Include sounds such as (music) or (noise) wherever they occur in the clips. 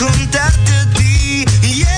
en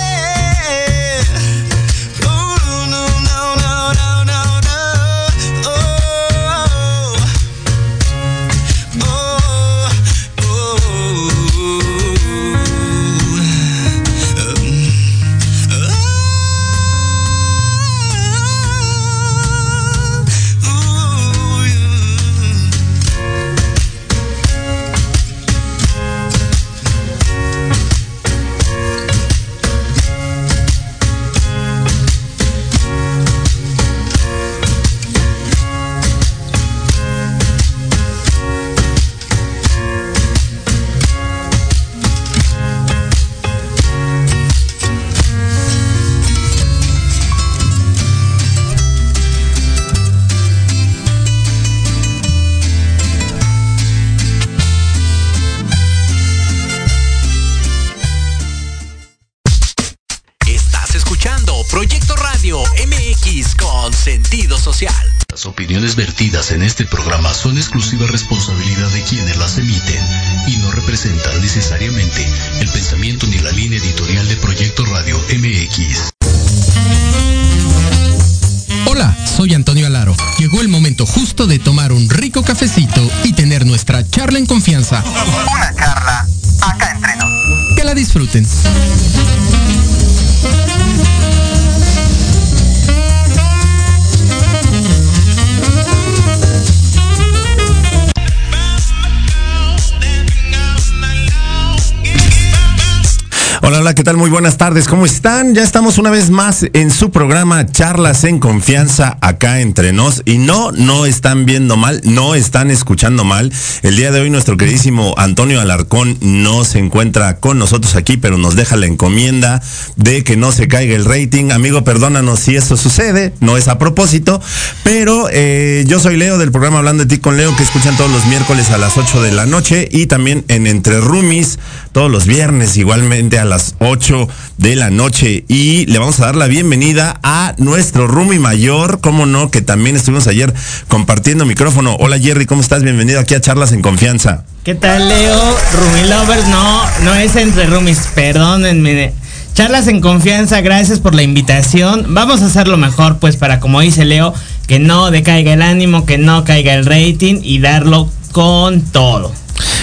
este programa son exclusiva responsabilidad de quienes las emiten y no representan necesariamente el pensamiento ni la línea editorial de Proyecto Radio MX. Hola, soy Antonio Alaro. Llegó el momento justo de tomar un rico cafecito y tener nuestra charla en confianza. Una charla acá entre nos. Que la disfruten. Hola, ¿qué tal? Muy buenas tardes, ¿cómo están? Ya estamos una vez más en su programa Charlas en Confianza acá entre nos. Y no, no están viendo mal, no están escuchando mal. El día de hoy nuestro queridísimo Antonio Alarcón no se encuentra con nosotros aquí, pero nos deja la encomienda de que no se caiga el rating. Amigo, perdónanos si eso sucede, no es a propósito, pero eh, yo soy Leo del programa Hablando de ti con Leo, que escuchan todos los miércoles a las 8 de la noche y también en Entre Rumis todos los viernes igualmente a las 8 de la noche. Y le vamos a dar la bienvenida a nuestro Rumi Mayor, como no, que también estuvimos ayer compartiendo micrófono. Hola Jerry, ¿cómo estás? Bienvenido aquí a Charlas en Confianza. ¿Qué tal, Leo? Rumi Lovers, no, no es entre Rumis, perdónenme. Charlas en confianza, gracias por la invitación. Vamos a hacerlo mejor, pues, para como dice Leo, que no decaiga el ánimo, que no caiga el rating y darlo con todo.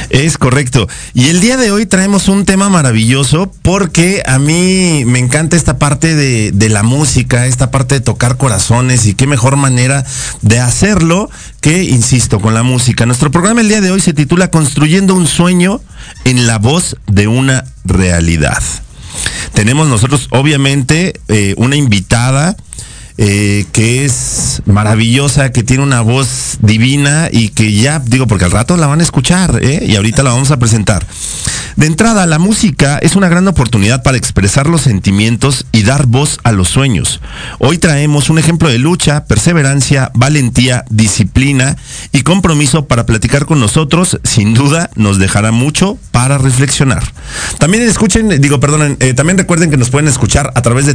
Es correcto. Y el día de hoy traemos un tema maravilloso porque a mí me encanta esta parte de, la música, esta parte de tocar corazones y qué mejor manera de hacerlo que, insisto, con la música. Nuestro programa el día de hoy se titula Construyendo un sueño en la voz de una realidad. Tenemos nosotros, obviamente, eh, una invitada eh, que es maravillosa, que tiene una voz divina y que ya, digo, porque al rato la van a escuchar, ¿eh? y ahorita la vamos a presentar. De entrada, la música es una gran oportunidad para expresar los sentimientos y dar voz a los sueños. Hoy traemos un ejemplo de lucha, perseverancia, valentía, disciplina y compromiso para platicar con nosotros. Sin duda, nos dejará mucho para reflexionar. También escuchen, digo, perdonen, eh, también recuerden que nos pueden escuchar a través de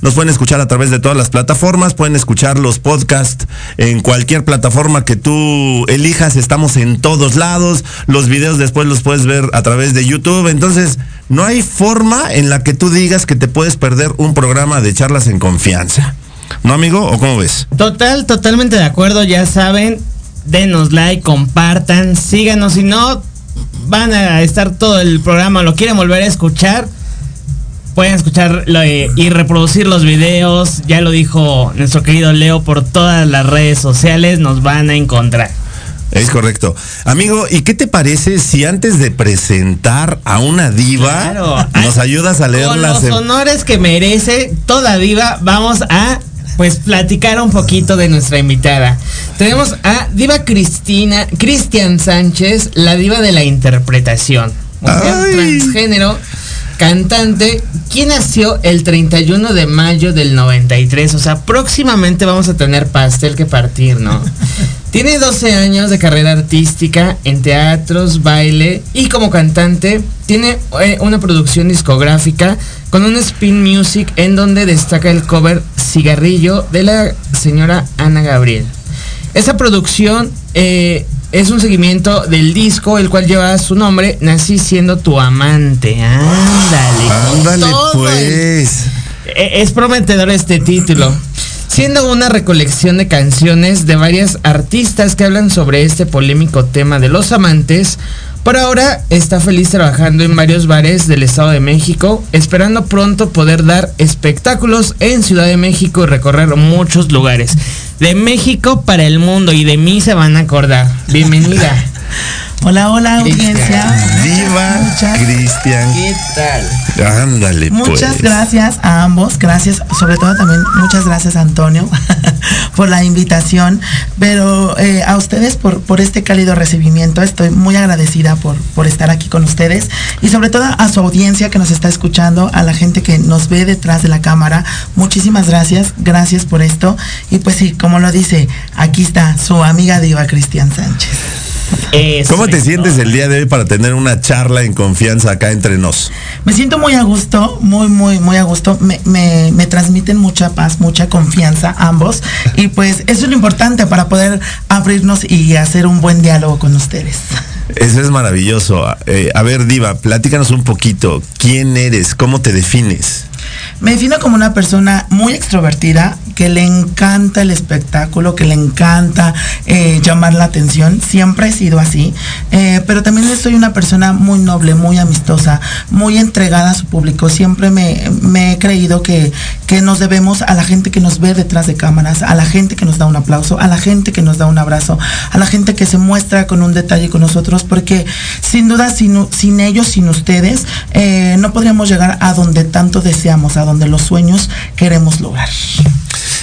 Nos pueden escuchar a través de todas las plataformas, pueden escuchar los podcasts en cualquier plataforma que tú elijas. Estamos en todos lados los videos después los puedes ver a través de YouTube. Entonces, no hay forma en la que tú digas que te puedes perder un programa de charlas en confianza. ¿No, amigo? ¿O cómo ves? Total, totalmente de acuerdo. Ya saben, denos like, compartan, síganos. Si no, van a estar todo el programa, lo quieren volver a escuchar. Pueden escuchar eh, y reproducir los videos. Ya lo dijo nuestro querido Leo por todas las redes sociales. Nos van a encontrar. Es correcto. Amigo, ¿y qué te parece si antes de presentar a una diva nos ayudas a leer con las... los honores que merece toda diva, vamos a pues platicar un poquito de nuestra invitada. Tenemos a Diva Cristina, Cristian Sánchez, la diva de la interpretación. Mujer transgénero, cantante, quien nació el 31 de mayo del 93. O sea, próximamente vamos a tener pastel que partir, ¿no? (laughs) Tiene 12 años de carrera artística en teatros, baile y como cantante tiene eh, una producción discográfica con un spin music en donde destaca el cover Cigarrillo de la señora Ana Gabriel. Esa producción eh, es un seguimiento del disco, el cual lleva su nombre, Nací siendo tu amante. Ándale. Ándale, pues. E, es prometedor este título siendo una recolección de canciones de varias artistas que hablan sobre este polémico tema de los amantes. Por ahora está feliz trabajando en varios bares del Estado de México, esperando pronto poder dar espectáculos en Ciudad de México y recorrer muchos lugares. De México para el mundo y de mí se van a acordar. Bienvenida. (laughs) Hola, hola, audiencia. Viva Cristian. ¿Qué tal? Ándale, Muchas pues. gracias a ambos, gracias, sobre todo también muchas gracias Antonio (laughs) por la invitación, pero eh, a ustedes por, por este cálido recibimiento, estoy muy agradecida por, por estar aquí con ustedes y sobre todo a su audiencia que nos está escuchando, a la gente que nos ve detrás de la cámara, muchísimas gracias, gracias por esto y pues sí, como lo dice, aquí está su amiga diva Cristian Sánchez. ¿Cómo te sientes el día de hoy para tener una charla en confianza acá entre nos? Me siento muy a gusto, muy, muy, muy a gusto. Me, me, me transmiten mucha paz, mucha confianza ambos. Y pues eso es lo importante para poder abrirnos y hacer un buen diálogo con ustedes. Eso es maravilloso. Eh, a ver, Diva, platícanos un poquito. ¿Quién eres? ¿Cómo te defines? Me defino como una persona muy extrovertida, que le encanta el espectáculo, que le encanta eh, llamar la atención. Siempre he sido así. Eh, pero también soy una persona muy noble, muy amistosa, muy entregada a su público. Siempre me, he creído que, que nos debemos a la gente que nos ve detrás de cámaras, a la gente que nos da un aplauso, a la gente que nos da un abrazo, a la gente que se muestra con un detalle con nosotros, porque sin duda sin, sin ellos, sin ustedes, eh, no podríamos llegar a donde tanto deseamos, a donde los sueños queremos lograr.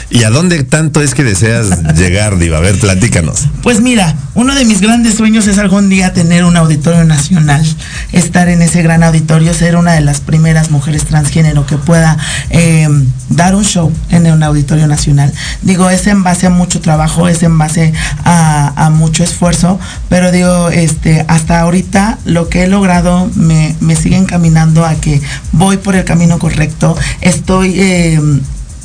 ¿Y a dónde tanto es que deseas llegar, Diva? A ver, platícanos. Pues mira, uno de mis grandes sueños es algún día tener un auditorio nacional, estar en ese gran auditorio, ser una de las primeras mujeres transgénero que pueda eh, dar un show en un auditorio nacional. Digo, es en base a mucho trabajo, es en base a, a mucho esfuerzo, pero digo, este, hasta ahorita lo que he logrado me, me sigue encaminando a que voy por el camino correcto, estoy... eh,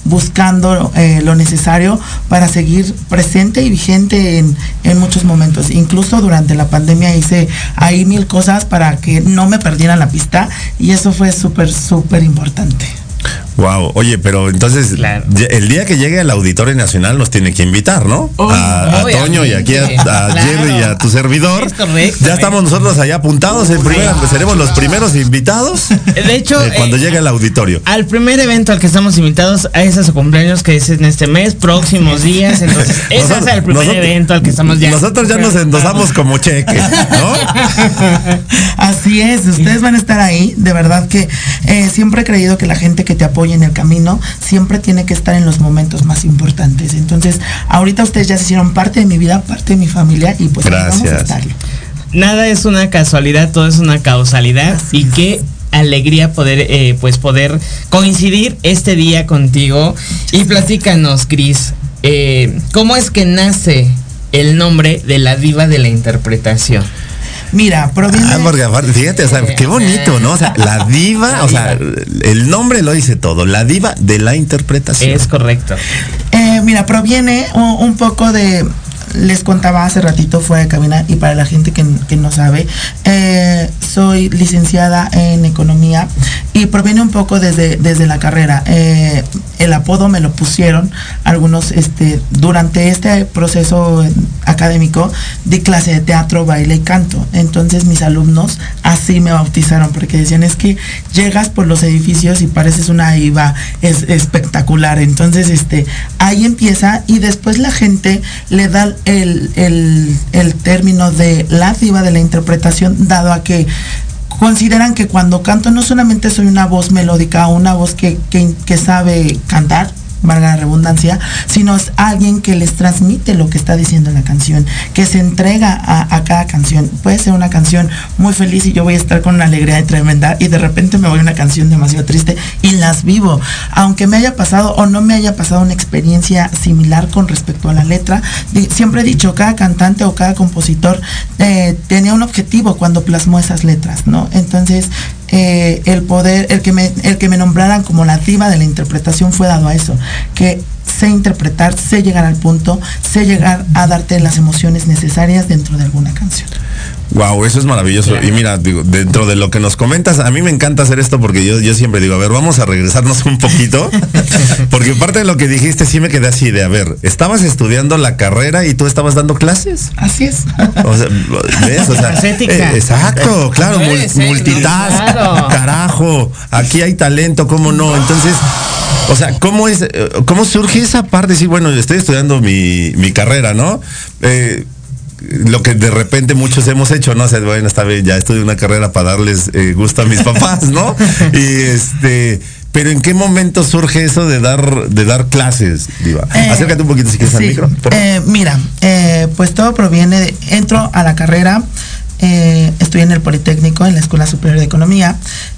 buscando eh, lo necesario para seguir presente y vigente en, en, muchos momentos. Incluso durante la pandemia hice ahí mil cosas para que no me perdieran la pista y eso fue súper, súper importante. Wow, oye, pero entonces Claro. el día que llegue al Auditorio Nacional nos tiene que invitar, ¿no? Oh, a. Toño y aquí a, a Claro. Jerry y a tu servidor. Es correcto. Ya estamos nosotros allá apuntados. En primera, seremos los primeros invitados (laughs) De hecho, eh, cuando eh, llegue al auditorio. al primer evento al que estamos invitados a ese su cumpleaños que es en este mes, próximos días. Entonces, (laughs) ese es el primer nosotros- evento al que estamos ya. Nosotros ya nos endosamos como cheque, ¿no? (laughs) Así es, ustedes van a estar ahí. De verdad que eh, siempre he creído que la gente que te apoya en el camino siempre tiene que estar en los momentos más importantes. Entonces, ahorita ustedes ya se hicieron parte de mi vida, parte de mi familia y pues ahí vamos a Gracias. estarlo. Nada es una casualidad, todo es una causalidad. Así y qué alegría poder, eh, pues poder coincidir este día contigo. Y platícanos, Cris, eh, ¿cómo es que nace el nombre de la diva de la interpretación? Mira, proviene. Ah, porque aparte, fíjate, o sea, qué bonito, ¿no? O sea, la (laughs) diva, o sea, el nombre lo dice todo, la diva de la interpretación. Es correcto. Eh, mira, proviene un, un poco de. Les contaba hace ratito fuera de cabina y para la gente que, que no sabe, eh, soy licenciada en economía y proviene un poco desde, desde la carrera. Eh, el apodo me lo pusieron algunos este, durante este proceso académico di clase de teatro, baile y canto. Entonces mis alumnos así me bautizaron porque decían es que llegas por los edificios y pareces una IVA es espectacular. Entonces este ahí empieza y después la gente le da el, el, el término de la diva de la interpretación dado a que consideran que cuando canto no solamente soy una voz melódica, una voz que, que, que sabe cantar, valga la redundancia, sino es alguien que les transmite lo que está diciendo la canción, que se entrega a, cada canción. Puede ser una canción muy feliz y yo voy a estar con una alegría tremenda y de repente me voy a una canción demasiado triste y las vivo. Aunque me haya pasado o no me haya pasado una experiencia similar con respecto a la letra, siempre he dicho, cada cantante o cada compositor eh, tenía un objetivo cuando plasmó esas letras, ¿no? Entonces, eh, el poder, el que, me, el que me nombraran como la diva de la interpretación fue dado a eso, que sé interpretar, sé llegar al punto, sé llegar a darte las emociones necesarias dentro de alguna canción. Wow, eso es maravilloso. Y mira, digo, dentro de lo que nos comentas, a mí me encanta hacer esto porque yo, yo siempre digo, a ver, vamos a regresarnos un poquito. (laughs) Porque parte de lo que dijiste sí me quedé así de, a ver, estabas estudiando la carrera y tú estabas dando clases. Así es. O sea, ¿ves? O sea, eh, exacto, claro, mul- ser, multitask, claro. carajo, aquí hay talento, ¿cómo no? Entonces, o sea, ¿cómo es, eh, cómo surge esa parte? Sí, bueno, yo estoy estudiando mi, mi carrera, ¿no? Eh, lo que de repente muchos hemos hecho, ¿no? O sea, bueno, esta vez ya estudié una carrera para darles eh, gusto a mis (laughs) papás, ¿no? Y este, pero ¿en qué momento surge eso de dar, de dar clases, Diva? Eh, Acércate un poquito si quieres al sí. micro. por favor. Eh, mira, eh, pues todo proviene de, entro a la carrera, eh, estoy en el Politécnico, en la Escuela Superior de Economía,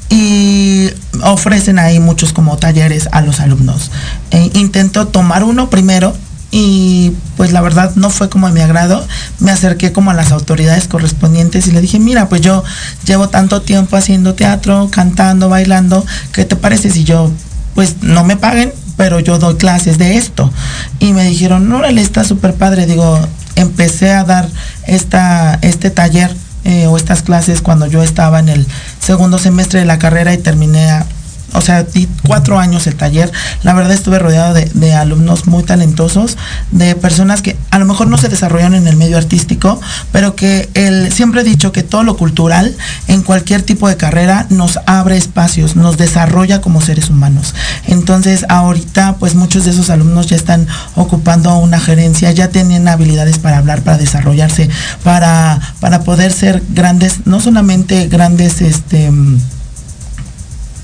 y ofrecen ahí muchos como talleres a los alumnos. Eh, intento tomar uno primero y pues la verdad no fue como de mi agrado. Me acerqué como a las autoridades correspondientes y le dije, mira, pues yo llevo tanto tiempo haciendo teatro, cantando, bailando, ¿qué te parece si yo pues no me paguen, pero yo doy clases de esto? Y me dijeron, órale, está súper padre. Digo, empecé a dar esta, este taller eh, o estas clases cuando yo estaba en el segundo semestre de la carrera y terminé a, o sea, di cuatro años el taller. La verdad estuve rodeado de, alumnos muy talentosos, de personas que a lo mejor no se desarrollan en el medio artístico, pero que el, siempre he dicho que todo lo cultural en cualquier tipo de carrera nos abre espacios, nos desarrolla como seres humanos. Entonces ahorita pues muchos de esos alumnos ya están ocupando una gerencia, ya tienen habilidades para hablar, para desarrollarse, para, para poder ser grandes, no solamente grandes este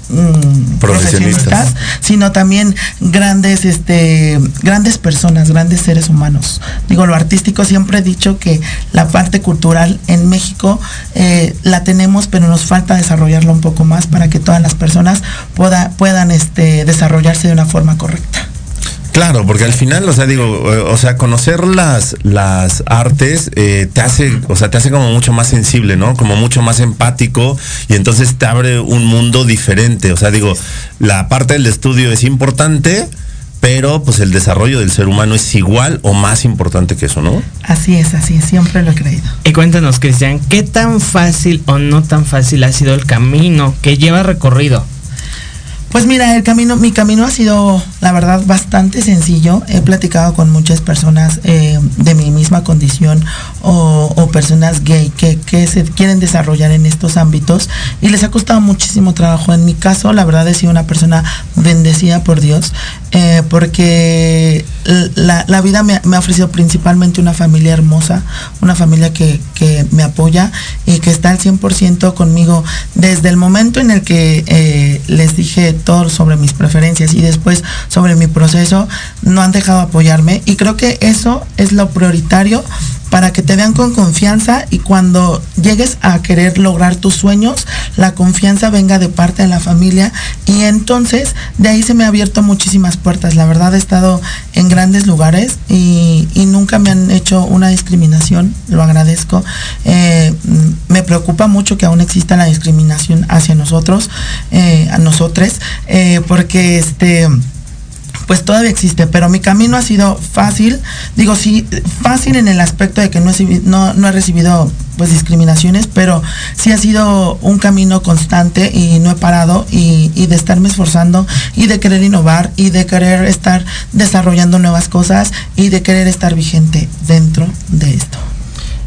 mm, Profesionistas. sino también grandes, este, grandes personas, grandes seres humanos. Digo, lo artístico siempre he dicho que la parte cultural en México eh, la tenemos, pero nos falta desarrollarla un poco más para que todas las personas pueda- puedan este, desarrollarse de una forma correcta. Claro, porque al final, o sea, digo, o sea, conocer las, las artes eh, te hace, o sea, te hace como mucho más sensible, ¿no? Como mucho más empático y entonces te abre un mundo diferente. O sea, digo, la parte del estudio es importante, pero pues el desarrollo del ser humano es igual o más importante que eso, ¿no? Así es, así es, siempre lo he creído. Y cuéntanos, Cristian, ¿qué tan fácil o no tan fácil ha sido el camino que lleva recorrido? Pues mira, el camino, mi camino ha sido, la verdad, bastante sencillo. He platicado con muchas personas eh, de mi misma condición o, personas gay que, que se quieren desarrollar en estos ámbitos y les ha costado muchísimo trabajo. En mi caso, la verdad, he sido una persona bendecida por Dios eh, porque la, la vida me, me ha ofrecido principalmente una familia hermosa, una familia que, que me apoya y que está al 100% conmigo desde el momento en el que eh, les dije sobre mis preferencias y después sobre mi proceso, no han dejado apoyarme. Y creo que eso es lo prioritario para que te vean con confianza y cuando llegues a querer lograr tus sueños, la confianza venga de parte de la familia y entonces de ahí se me ha abierto muchísimas puertas. La verdad he estado en grandes lugares y, y nunca me han hecho una discriminación, lo agradezco. Eh, me preocupa mucho que aún exista la discriminación hacia nosotros, eh, a nosotros, eh, porque este pues todavía existe, pero mi camino ha sido fácil, digo sí, fácil en el aspecto de que no he, recibido pues discriminaciones, pero sí ha sido un camino constante y no he parado y, y de estarme esforzando y de querer innovar y de querer estar desarrollando nuevas cosas y de querer estar vigente dentro de esto.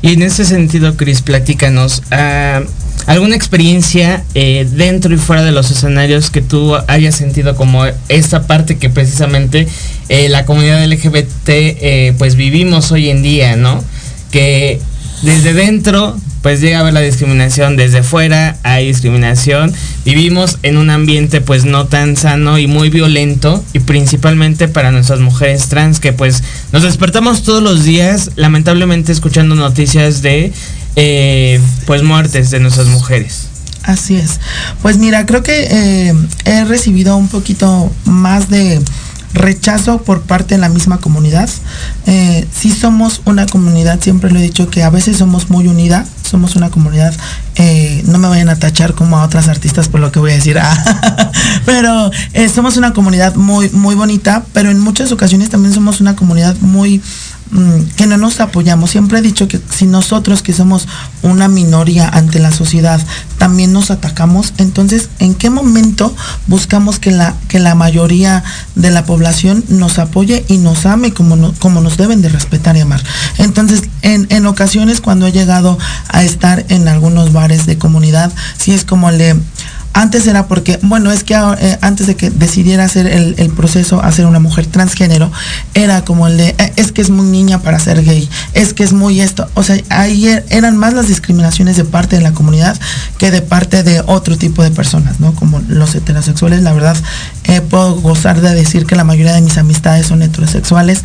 Y en ese sentido, Cris, platícanos, ah, ¿alguna experiencia eh, dentro y fuera de los escenarios que tú hayas sentido como esta parte que precisamente eh, la comunidad LGBT eh, pues vivimos hoy en día, ¿no? Que desde dentro pues llega a haber la discriminación, desde fuera hay discriminación, vivimos en un ambiente pues no tan sano y muy violento y principalmente para nuestras mujeres trans que pues nos despertamos todos los días lamentablemente escuchando noticias de eh, pues muertes de nuestras mujeres. Así es. Pues mira, creo que eh, he recibido un poquito más de rechazo por parte de la misma comunidad. Eh, sí somos una comunidad, siempre lo he dicho, que a veces somos muy unida, somos una comunidad, eh, no me vayan a tachar como a otras artistas por lo que voy a decir, (laughs) ah, pero eh, somos una comunidad muy, muy bonita, pero en muchas ocasiones también somos una comunidad muy Mm, que no nos apoyamos. Siempre he dicho que si nosotros que somos una minoría ante la sociedad también nos atacamos, entonces ¿en qué momento buscamos que la, que la mayoría de la población nos apoye y nos ame como, como nos deben de respetar y amar? Entonces, en, en ocasiones cuando he llegado a estar en algunos bares de comunidad, si es como le antes era porque, bueno, es que eh, antes de que decidiera hacer el, proceso a ser una mujer transgénero, era como el de, eh, es que es muy niña para ser gay, es que es muy esto. O sea, ahí er, eran más las discriminaciones de parte de la comunidad que de parte de otro tipo de personas, ¿no? Como los heterosexuales, la verdad, eh, puedo gozar de decir que la mayoría de mis amistades son heterosexuales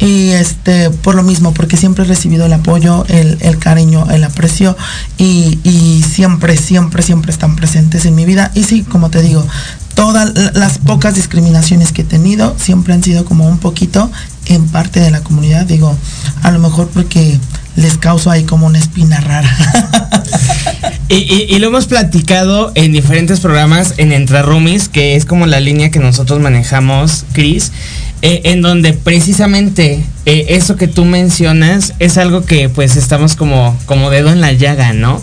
y este por lo mismo porque siempre he recibido el apoyo el, cariño el aprecio y, siempre siempre siempre están presentes en mi vida. Y sí como te digo todas las pocas discriminaciones que he tenido siempre han sido como un poquito en parte de la comunidad. Digo a lo mejor porque les causo ahí como una espina rara. (laughs) Y, y, lo hemos platicado en diferentes programas en Entre Roomies, que es como la línea que nosotros manejamos, Chris. Eh, en donde precisamente eh, eso que tú mencionas es algo que pues estamos como, como dedo en la llaga, ¿no?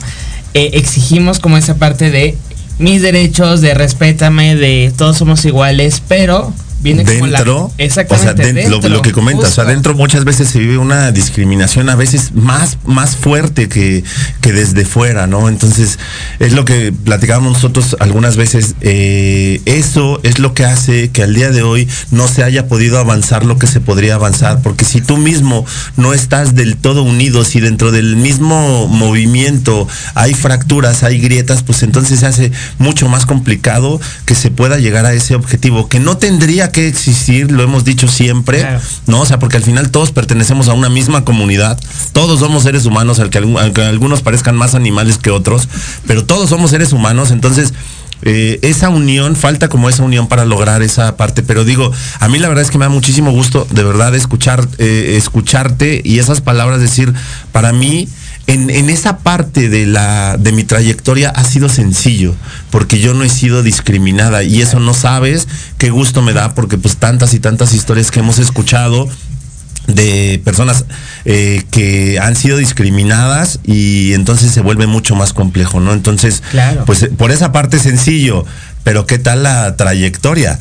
Eh, exigimos como esa parte de mis derechos, de respétame, de todos somos iguales, pero viene dentro, exactamente, lo, que comentas, adentro muchas veces se vive una discriminación a veces más, más fuerte que, que desde fuera, ¿no? Entonces, es lo que platicábamos nosotros algunas veces, eh, eso es lo que hace que al día de hoy no se haya podido avanzar lo que se podría avanzar, porque si tú mismo no estás del todo unido, si dentro del mismo movimiento hay fracturas, hay grietas, pues entonces se hace mucho más complicado que se pueda llegar a ese objetivo, que no tendría que existir, lo hemos dicho siempre, ¿no? O sea, porque al final todos pertenecemos a una misma comunidad, todos somos seres humanos, aunque, algunos parezcan más animales que otros, pero todos somos seres humanos, entonces... Eh, esa unión, falta como esa unión para lograr esa parte. Pero digo, a mí la verdad es que me da muchísimo gusto, de verdad, escuchar, eh, escucharte y esas palabras decir, para mí, en, esa parte de, la, de mi trayectoria ha sido sencillo, porque yo no he sido discriminada y eso no sabes qué gusto me da, porque pues tantas y tantas historias que hemos escuchado de personas eh, que han sido discriminadas y entonces se vuelve mucho más complejo, ¿no? Entonces, pues por esa parte sencillo, pero ¿qué tal la trayectoria?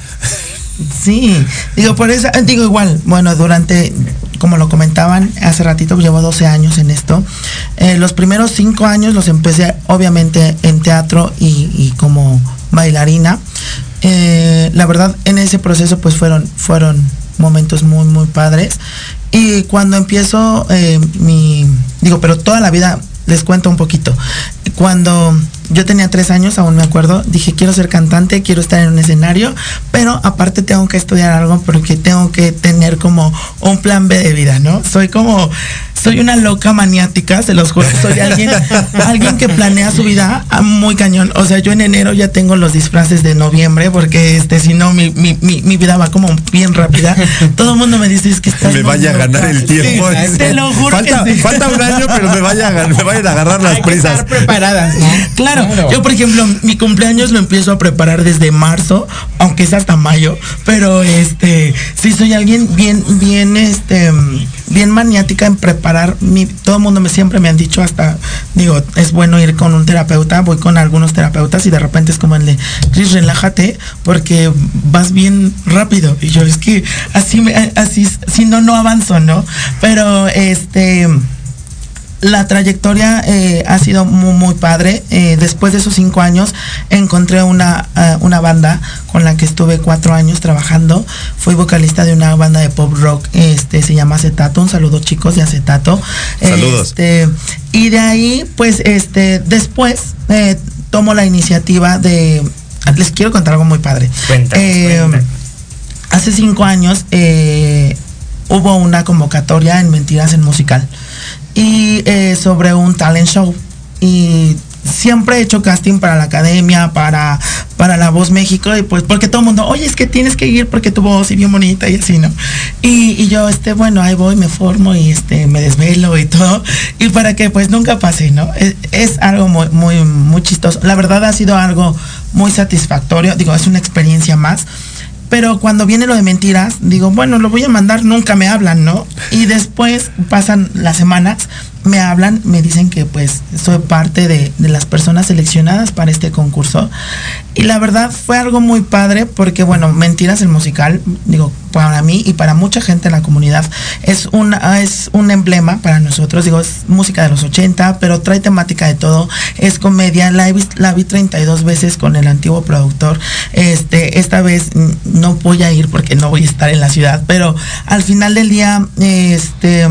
Sí, digo, por eso, digo igual, bueno, durante, como lo comentaban hace ratito, llevo 12 años en esto. Eh, los primeros 5 años los empecé obviamente en teatro y, como bailarina. Eh, la verdad, en ese proceso pues fueron, fueron momentos muy, muy padres. Y cuando empiezo eh, mi, digo, pero toda la vida les cuento un poquito. Cuando yo tenía tres años, aún me acuerdo, dije quiero ser cantante, quiero estar en un escenario, pero aparte tengo que estudiar algo porque tengo que tener como un plan B de vida, ¿no? Soy como soy una loca maniática, se los juro. Soy alguien, (laughs) alguien que planea su vida muy cañón. O sea, yo en enero ya tengo los disfraces de noviembre, porque este, si no, mi, vida va como bien rápida. Todo el mundo me dice es que está. Me vaya a ganar el tiempo. te lo juro. Falta, falta un año, pero me vaya a, me vayan a agarrar las prisas. estar preparadas, Claro, yo por ejemplo, mi cumpleaños lo empiezo a preparar desde marzo, aunque es hasta mayo, pero este, sí soy alguien bien, bien, este, bien maniática en preparar todo el mundo me siempre me han dicho hasta, digo, es bueno ir con un terapeuta, voy con algunos terapeutas y de repente es como el de, Chris, relájate porque vas bien rápido. Y yo es que así, me, así, si no, no avanzo, ¿no? Pero este la trayectoria eh, ha sido muy, muy padre. Eh, después de esos cinco años encontré una, eh, una, banda con la que estuve cuatro años trabajando. Fui vocalista de una banda de pop rock, este se llama Acetato. Un saludo chicos de Acetato. Saludos. Este, y de ahí, pues, este, después tomo la iniciativa de. Les quiero contar algo muy padre. Hace cinco años hubo una convocatoria en Mentiras en Musical y eh, sobre un talent show. Y siempre he hecho casting para la academia, para, para La Voz México, y pues porque todo el mundo, oye, es que tienes que ir porque tu voz es bien bonita y así, ¿no? Y, y, yo, este, bueno, ahí voy, me formo y este, me desvelo y todo, y para que pues nunca pase, ¿no? Es, es algo muy, muy, muy chistoso. La verdad ha sido algo muy satisfactorio, digo, es una experiencia más pero cuando viene lo de mentiras, digo, bueno, lo voy a mandar, nunca me hablan, ¿no? Y después pasan las semanas, me hablan, me dicen que pues soy parte de, de, las personas seleccionadas para este concurso. Y la verdad fue algo muy padre porque, bueno, Mentiras el musical, digo, para mí y para mucha gente en la comunidad, es, una, es un emblema para nosotros. Digo, es música de los 80, pero trae temática de todo. Es comedia, la, he la vi 32 veces con el antiguo productor. Este, esta vez no voy a ir porque no voy a estar en la ciudad, pero al final del día, este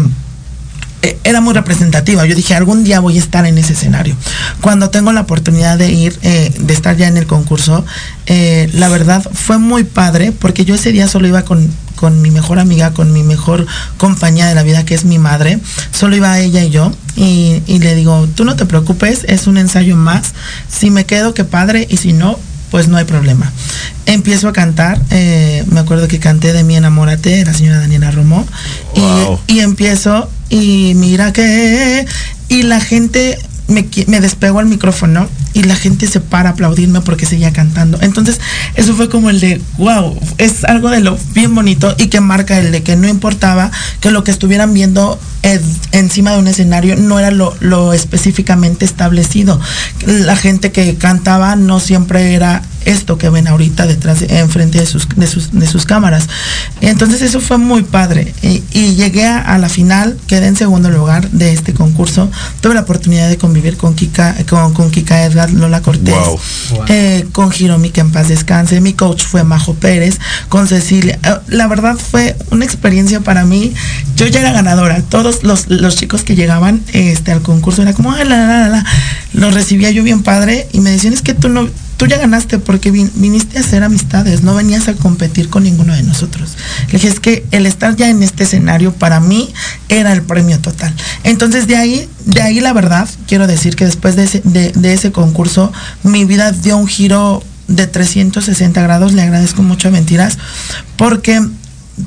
era muy representativa. Yo dije, algún día voy a estar en ese escenario. Cuando tengo la oportunidad de ir, eh, de estar ya en el concurso, eh, la verdad fue muy padre porque yo ese día solo iba con, con, mi mejor amiga, con mi mejor compañía de la vida, que es mi madre. Solo iba ella y yo. Y, y le digo, tú no te preocupes, es un ensayo más. Si me quedo, qué padre. Y si no, pues no hay problema. Empiezo a cantar, eh, me acuerdo que canté de mi enamórate, la señora Daniela Romo, wow. y, y, empiezo y mira que, y la gente me, me despegó al micrófono y la gente se para a aplaudirme porque seguía cantando. Entonces, eso fue como el de, wow, es algo de lo bien bonito y que marca el de que no importaba que lo que estuvieran viendo encima de un escenario no era lo, lo, específicamente establecido. La gente que cantaba no siempre era esto que ven ahorita detrás, de, enfrente de sus, de sus, de sus cámaras. Entonces eso fue muy padre. Y, y llegué a, a, la final, quedé en segundo lugar de este concurso. Tuve la oportunidad de convivir con Kika, con, con Kika Edgar, Lola Cortés, wow. Wow. Eh, con Hiromi, que en paz descanse. Mi coach fue Majo Pérez, con Cecilia. La verdad fue una experiencia para mí. Yo ya era ganadora. Todos los, los chicos que llegaban este, al concurso era como, ah, la, la, la, la. Los recibía yo bien padre y me decían, es que tú no tú ya ganaste porque vin, viniste a hacer amistades, no venías a competir con ninguno de nosotros. Le dije, es que el estar ya en este escenario para mí era el premio total. Entonces de ahí, de ahí la verdad, quiero decir que después de ese, concurso, mi vida dio un giro de 360 grados, le agradezco mucho a Mentiras, porque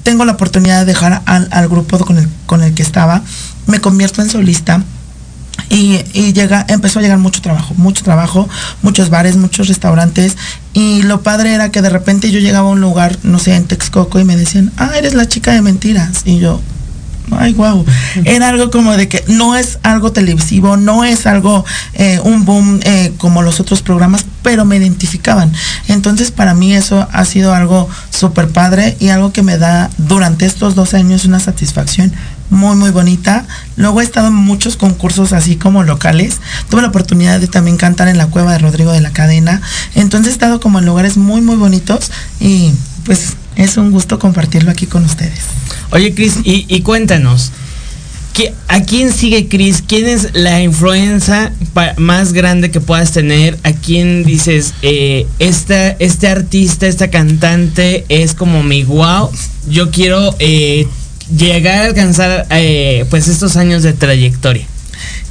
tengo la oportunidad de dejar al, al grupo con el, con el que estaba, me convierto en solista, y, y, llega, empezó a llegar mucho trabajo, mucho trabajo, muchos bares, muchos restaurantes. Y lo padre era que de repente yo llegaba a un lugar, no sé, en Texcoco y me decían, ah, eres la chica de mentiras. Y yo, ay, wow. Era algo como de que no es algo televisivo, no es algo, eh, un boom eh, como los otros programas, pero me identificaban. Entonces, para mí eso ha sido algo súper padre y algo que me da durante estos dos años una satisfacción muy muy bonita. Luego he estado en muchos concursos así como locales. Tuve la oportunidad de también cantar en la cueva de Rodrigo de la Cadena. Entonces he estado como en lugares muy muy bonitos y pues es un gusto compartirlo aquí con ustedes. Oye Cris, y, y, cuéntanos. ¿A quién sigue Cris? ¿Quién es la influencia más grande que puedas tener? ¿A quién dices, eh, esta, este artista, esta cantante es como mi wow? Yo quiero eh, llegar a alcanzar eh, pues estos años de trayectoria?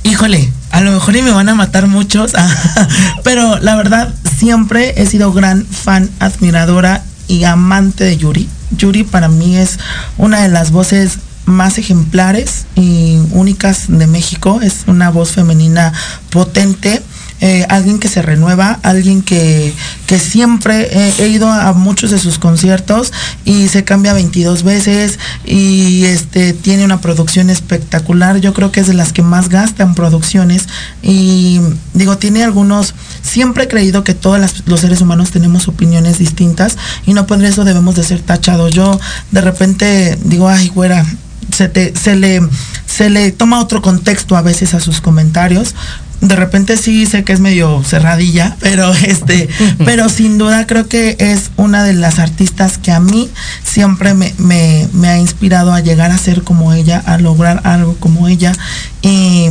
Híjole, a lo mejor y me van a matar muchos, (laughs) pero la verdad siempre he sido gran fan, admiradora y amante de Yuri. Yuri para mí es una de las voces más ejemplares y únicas de México. Es una voz femenina potente eh, alguien que se renueva, alguien que, que siempre eh, he ido a muchos de sus conciertos y se cambia 22 veces y este tiene una producción espectacular. Yo creo que es de las que más gastan producciones y digo, tiene algunos, siempre he creído que todos los seres humanos tenemos opiniones distintas y no por eso debemos de ser tachados. Yo de repente digo, ay, güera, se, te, se, le, se le toma otro contexto a veces a sus comentarios de repente sí sé que es medio cerradilla, pero (laughs) este, pero sin duda creo que es una de las artistas que a mí siempre me, me, me, ha inspirado a llegar a ser como ella, a lograr algo como ella. Y,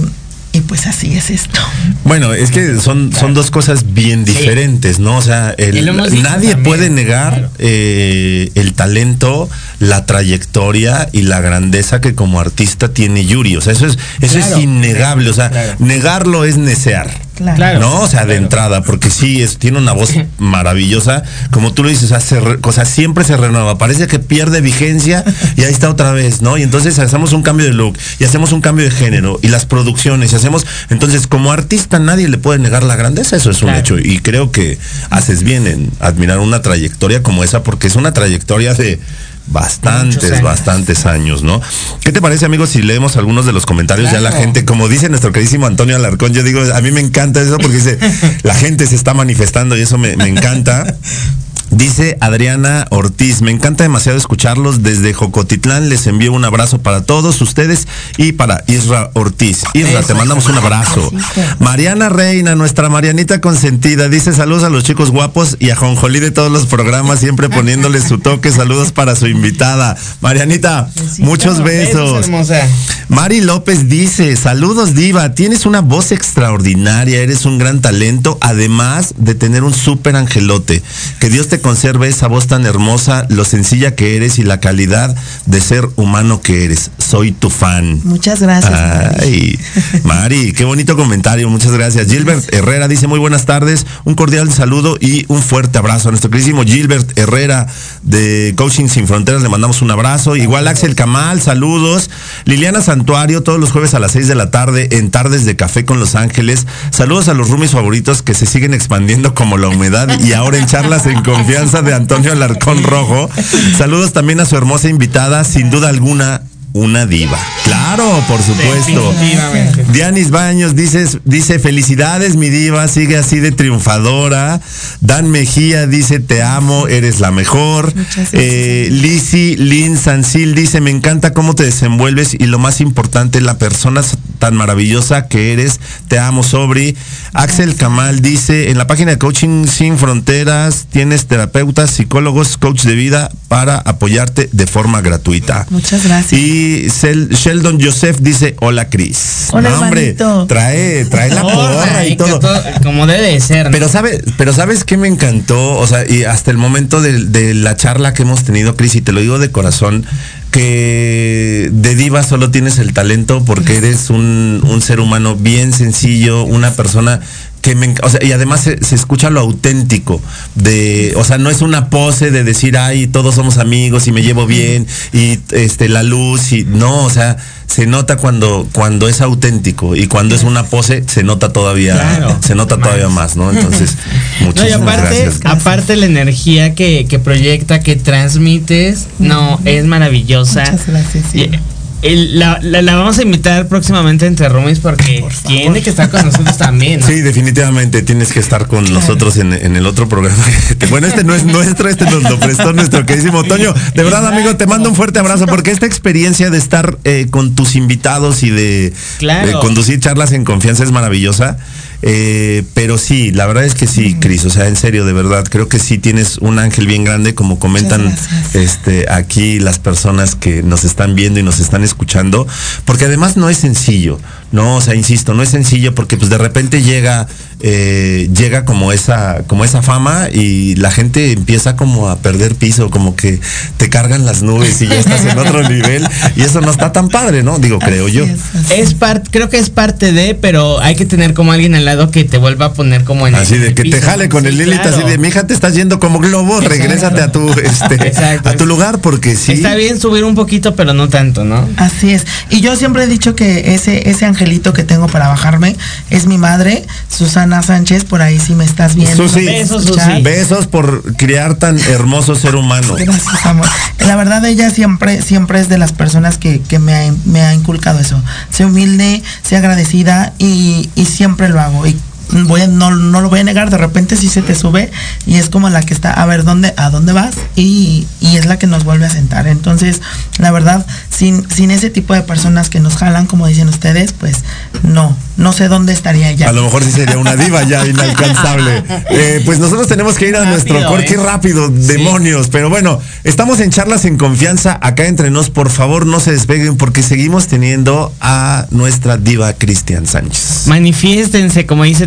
y pues así es esto. Bueno, es que son, son dos cosas bien diferentes, sí. ¿no? O sea, el, nadie también, puede negar claro. eh, el talento, la trayectoria y la grandeza que como artista tiene Yuri. O sea, eso es, eso claro, es innegable. O sea, claro. negarlo es necear. Claro. ¿No? O sea, de entrada, porque sí, es, tiene una voz (laughs) maravillosa. Como tú lo dices, o sea, se re- o sea, siempre se renueva. Parece que pierde vigencia y ahí está otra vez, ¿no? Y entonces hacemos un cambio de look y hacemos un cambio de género y las producciones y hacemos. Entonces, como artista, nadie le puede negar la grandeza, eso es un Claro. hecho. Y creo que haces bien en admirar una trayectoria como esa, porque es una trayectoria de bastantes, años. bastantes años, ¿no? ¿Qué te parece, amigos, si leemos algunos de los comentarios? Ya la gente, como dice nuestro queridísimo Antonio Alarcón, yo digo, a mí me encanta eso porque dice, la gente se está manifestando y eso me, me encanta. (laughs) Dice Adriana Ortiz, me encanta demasiado escucharlos desde Jocotitlán. Les envío un abrazo para todos ustedes y para Isra Ortiz. Isra, te mandamos un abrazo. Mariana Reina, nuestra Marianita consentida, dice saludos a los chicos guapos y a Jonjolí de todos los programas, siempre poniéndole su toque. Saludos para su invitada. Marianita, muchos besos. Mari López dice, saludos diva, tienes una voz extraordinaria, eres un gran talento, además de tener un súper angelote. Que Dios te conserve esa voz tan hermosa, lo sencilla que eres y la calidad de ser humano que eres. Soy tu fan. Muchas gracias. Ay, Mari, (laughs) qué bonito comentario, muchas gracias. Gilbert Herrera dice muy buenas tardes, un cordial saludo y un fuerte abrazo a nuestro queridísimo Gilbert Herrera de Coaching Sin Fronteras, le mandamos un abrazo. Igual Axel Kamal, saludos. Liliana Santuario, todos los jueves a las 6 de la tarde en Tardes de Café con Los Ángeles. Saludos a los roomies favoritos que se siguen expandiendo como la humedad y ahora en charlas en confianza de Antonio Alarcón Rojo. Saludos también a su hermosa invitada, sin duda alguna, una diva. Claro, por supuesto. Dianis Baños dice, dice, felicidades mi diva, sigue así de triunfadora. Dan Mejía dice, te amo, eres la mejor. Eh, Lizzy Lynn Sancil dice, me encanta cómo te desenvuelves y lo más importante, la persona tan maravillosa que eres. Te amo, Sobri. Axel Kamal dice, en la página de Coaching Sin Fronteras tienes terapeutas, psicólogos, coach de vida para apoyarte de forma gratuita. Muchas gracias. Y Sel- Sheldon Joseph dice, hola Cris. Hola, No, hombre, trae, trae la Porra, y que todo. Como debe de ser. ¿no? Pero sabes, pero sabes qué me encantó, o sea, y hasta el momento de, de la charla que hemos tenido, Cris, y te lo digo de corazón, que de diva solo tienes el talento porque eres un, un ser humano bien sencillo, una persona que me, o sea, y además se, se escucha lo auténtico de, o sea, no es una pose de decir, ay, todos somos amigos y me llevo bien y este la luz y no, o sea, se nota cuando cuando es auténtico y cuando es una pose se nota todavía Claro. se nota todavía más, ¿no? Entonces, (laughs) No, y muchísimas aparte, gracias. aparte la energía que, que proyecta, que transmites, no, es maravillosa. Muchas gracias, sí. Y, el- la, la- la vamos a invitar próximamente entre Roomies porque tiene que estar con nosotros también. ¿no? Sí, definitivamente tienes que estar con nosotros en, en el otro programa. Bueno, este no es nuestro, este nos lo prestó nuestro queridísimo Toño. De verdad, amigo, te mando un fuerte abrazo porque esta experiencia de estar eh, con tus invitados y de, Claro. de conducir charlas en confianza es maravillosa. Eh, pero sí, la verdad es que sí, Cris, o sea, en serio, de verdad, creo que sí tienes un ángel bien grande, como comentan este, aquí las personas que nos están viendo y nos están escuchando, porque además no es sencillo, no, o sea, insisto, no es sencillo porque pues de repente llega, eh, llega como esa, como esa fama y la gente empieza como a perder piso, como que te cargan las nubes y ya estás en otro (laughs) nivel y eso no está tan padre, ¿no? Digo, creo Así yo. es, así Es parte, creo que es parte de, pero hay que tener como alguien al lado que te vuelva a poner como en Así en de el que te jale con el Lilith, claro. así de, mija, te estás yendo como globo, Exacto. regrésate a tu, este, Exacto. a tu lugar, porque sí. Está bien subir un poquito, pero no tanto, ¿no? Así es. Y yo siempre he dicho que ese, ese angelito que tengo para bajarme es mi madre, Susana Sánchez, por ahí si me estás viendo. Susi, Besos. Susi. besos por criar tan hermoso ser humano. Gracias, amor. La verdad, ella siempre, siempre es de las personas que, que me, ha, me ha inculcado eso. Sé humilde, sé agradecida y, y siempre lo hago. Y voy a- no, no lo voy a negar, de repente sí se te sube y es como la que está, a ver, ¿dónde, a dónde vas? Y, y es la que nos vuelve a sentar. Entonces, la verdad, sin, sin ese tipo de personas que nos jalan, como dicen ustedes, pues no, no sé dónde estaría ella. A lo mejor sí sería una diva ya inalcanzable. (laughs) Eh, pues nosotros tenemos que ir a Rápido, nuestro corte ¿eh? rápido, demonios. Pero bueno, estamos en charlas en confianza acá entre nos. Por favor, no se despeguen porque seguimos teniendo a nuestra diva Cristian Sánchez. Manifiéstense, como dice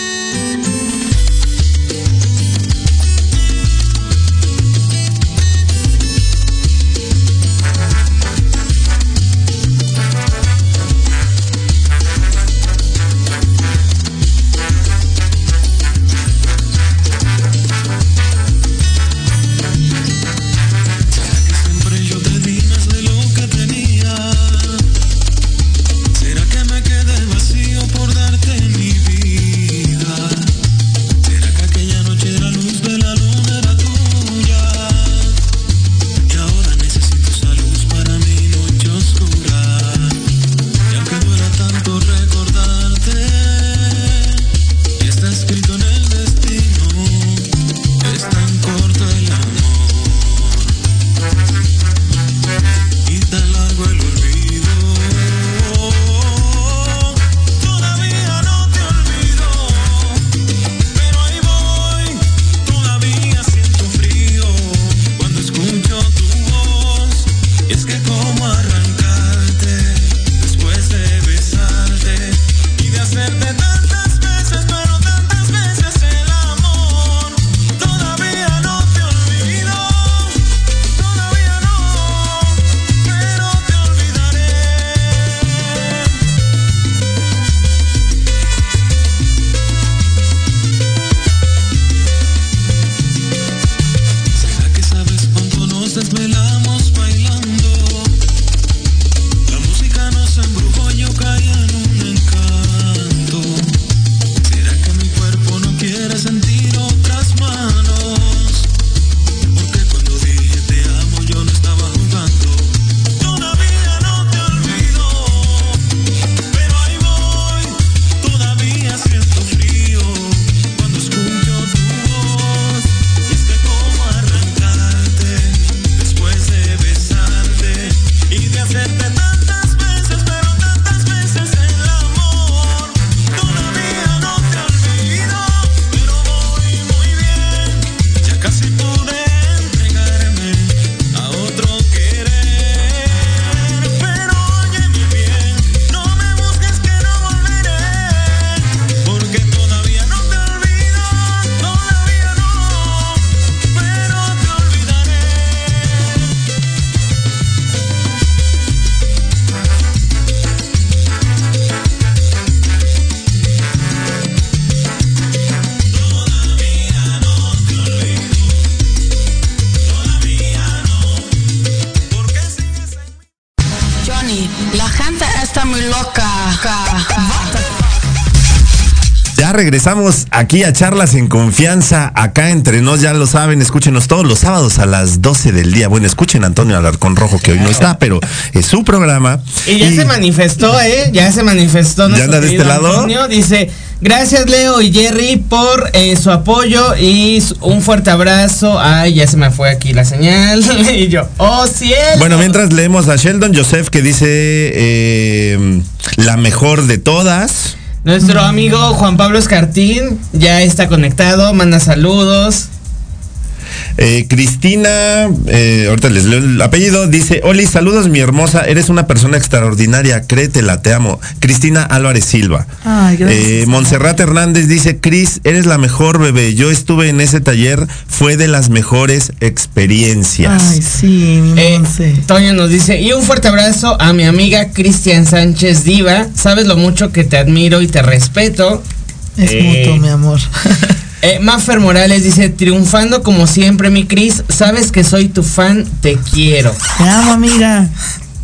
Regresamos aquí a Charlas en Confianza, acá entre nos, ya lo saben, escúchenos todos los sábados a las 12 del día. Bueno, escuchen a Antonio Alarcón Rojo, que hoy no está, pero es su programa. Y ya se manifestó, ¿eh? Ya se manifestó. ¿Ya anda de este lado? Antonio, dice, gracias Leo y Jerry por eh, su apoyo y un fuerte abrazo. Ay, ya se me fue aquí la señal. (laughs) y yo, oh cielo. Bueno, mientras leemos a Sheldon Joseph que dice eh, la mejor de todas. Nuestro amigo Juan Pablo Escartín ya está conectado, manda saludos. Eh, Cristina, eh, ahorita les leo el apellido, dice, Oli, saludos mi hermosa, eres una persona extraordinaria, créetela, te amo. Cristina Álvarez Silva. Ay, gracias. Eh, Montserrat Hernández dice, Cris, eres la mejor bebé, yo estuve en ese taller, fue de las mejores experiencias. Ay, sí, Eh. Toño nos dice, y un fuerte abrazo a mi amiga Cristian Sánchez Diva. Sabes lo mucho que te admiro y te respeto. Es eh, mutuo, mi amor. (laughs) Eh, Maffer Morales dice, triunfando como siempre, mi Cris. Sabes que soy tu fan, te quiero. Te amo, amiga.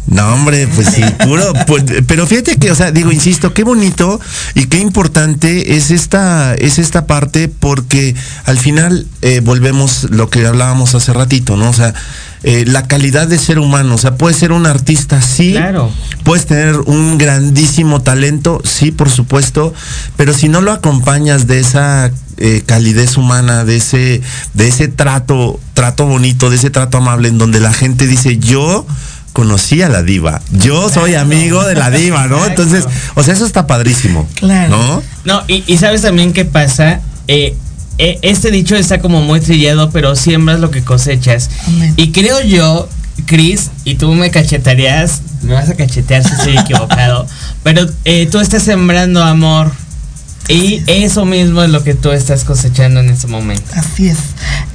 No, hombre, pues sí, puro. pues, pero fíjate que, o sea, digo, insisto, qué bonito y qué importante es esta, es esta parte porque al final eh, volvemos lo que hablábamos hace ratito, ¿no? O sea, eh, la calidad de ser humano, o sea, puedes ser un artista, sí. Claro. Puedes tener un grandísimo talento, sí, por supuesto, pero si no lo acompañas de esa eh, calidez humana, de ese, de ese trato, trato bonito, de ese trato amable, en donde la gente dice, yo conocí a la diva, yo soy amigo de la diva, ¿no? Entonces, o sea, eso está padrísimo. Claro. ¿No? No, y, y sabes también qué pasa. Eh, eh, este dicho está como muy trillado, pero siembras lo que cosechas. Y creo yo, Chris, y tú me cachetarías, me vas a cachetear si estoy (laughs) equivocado, pero eh, tú estás sembrando amor. Y eso mismo es lo que tú estás cosechando en este momento. Así es.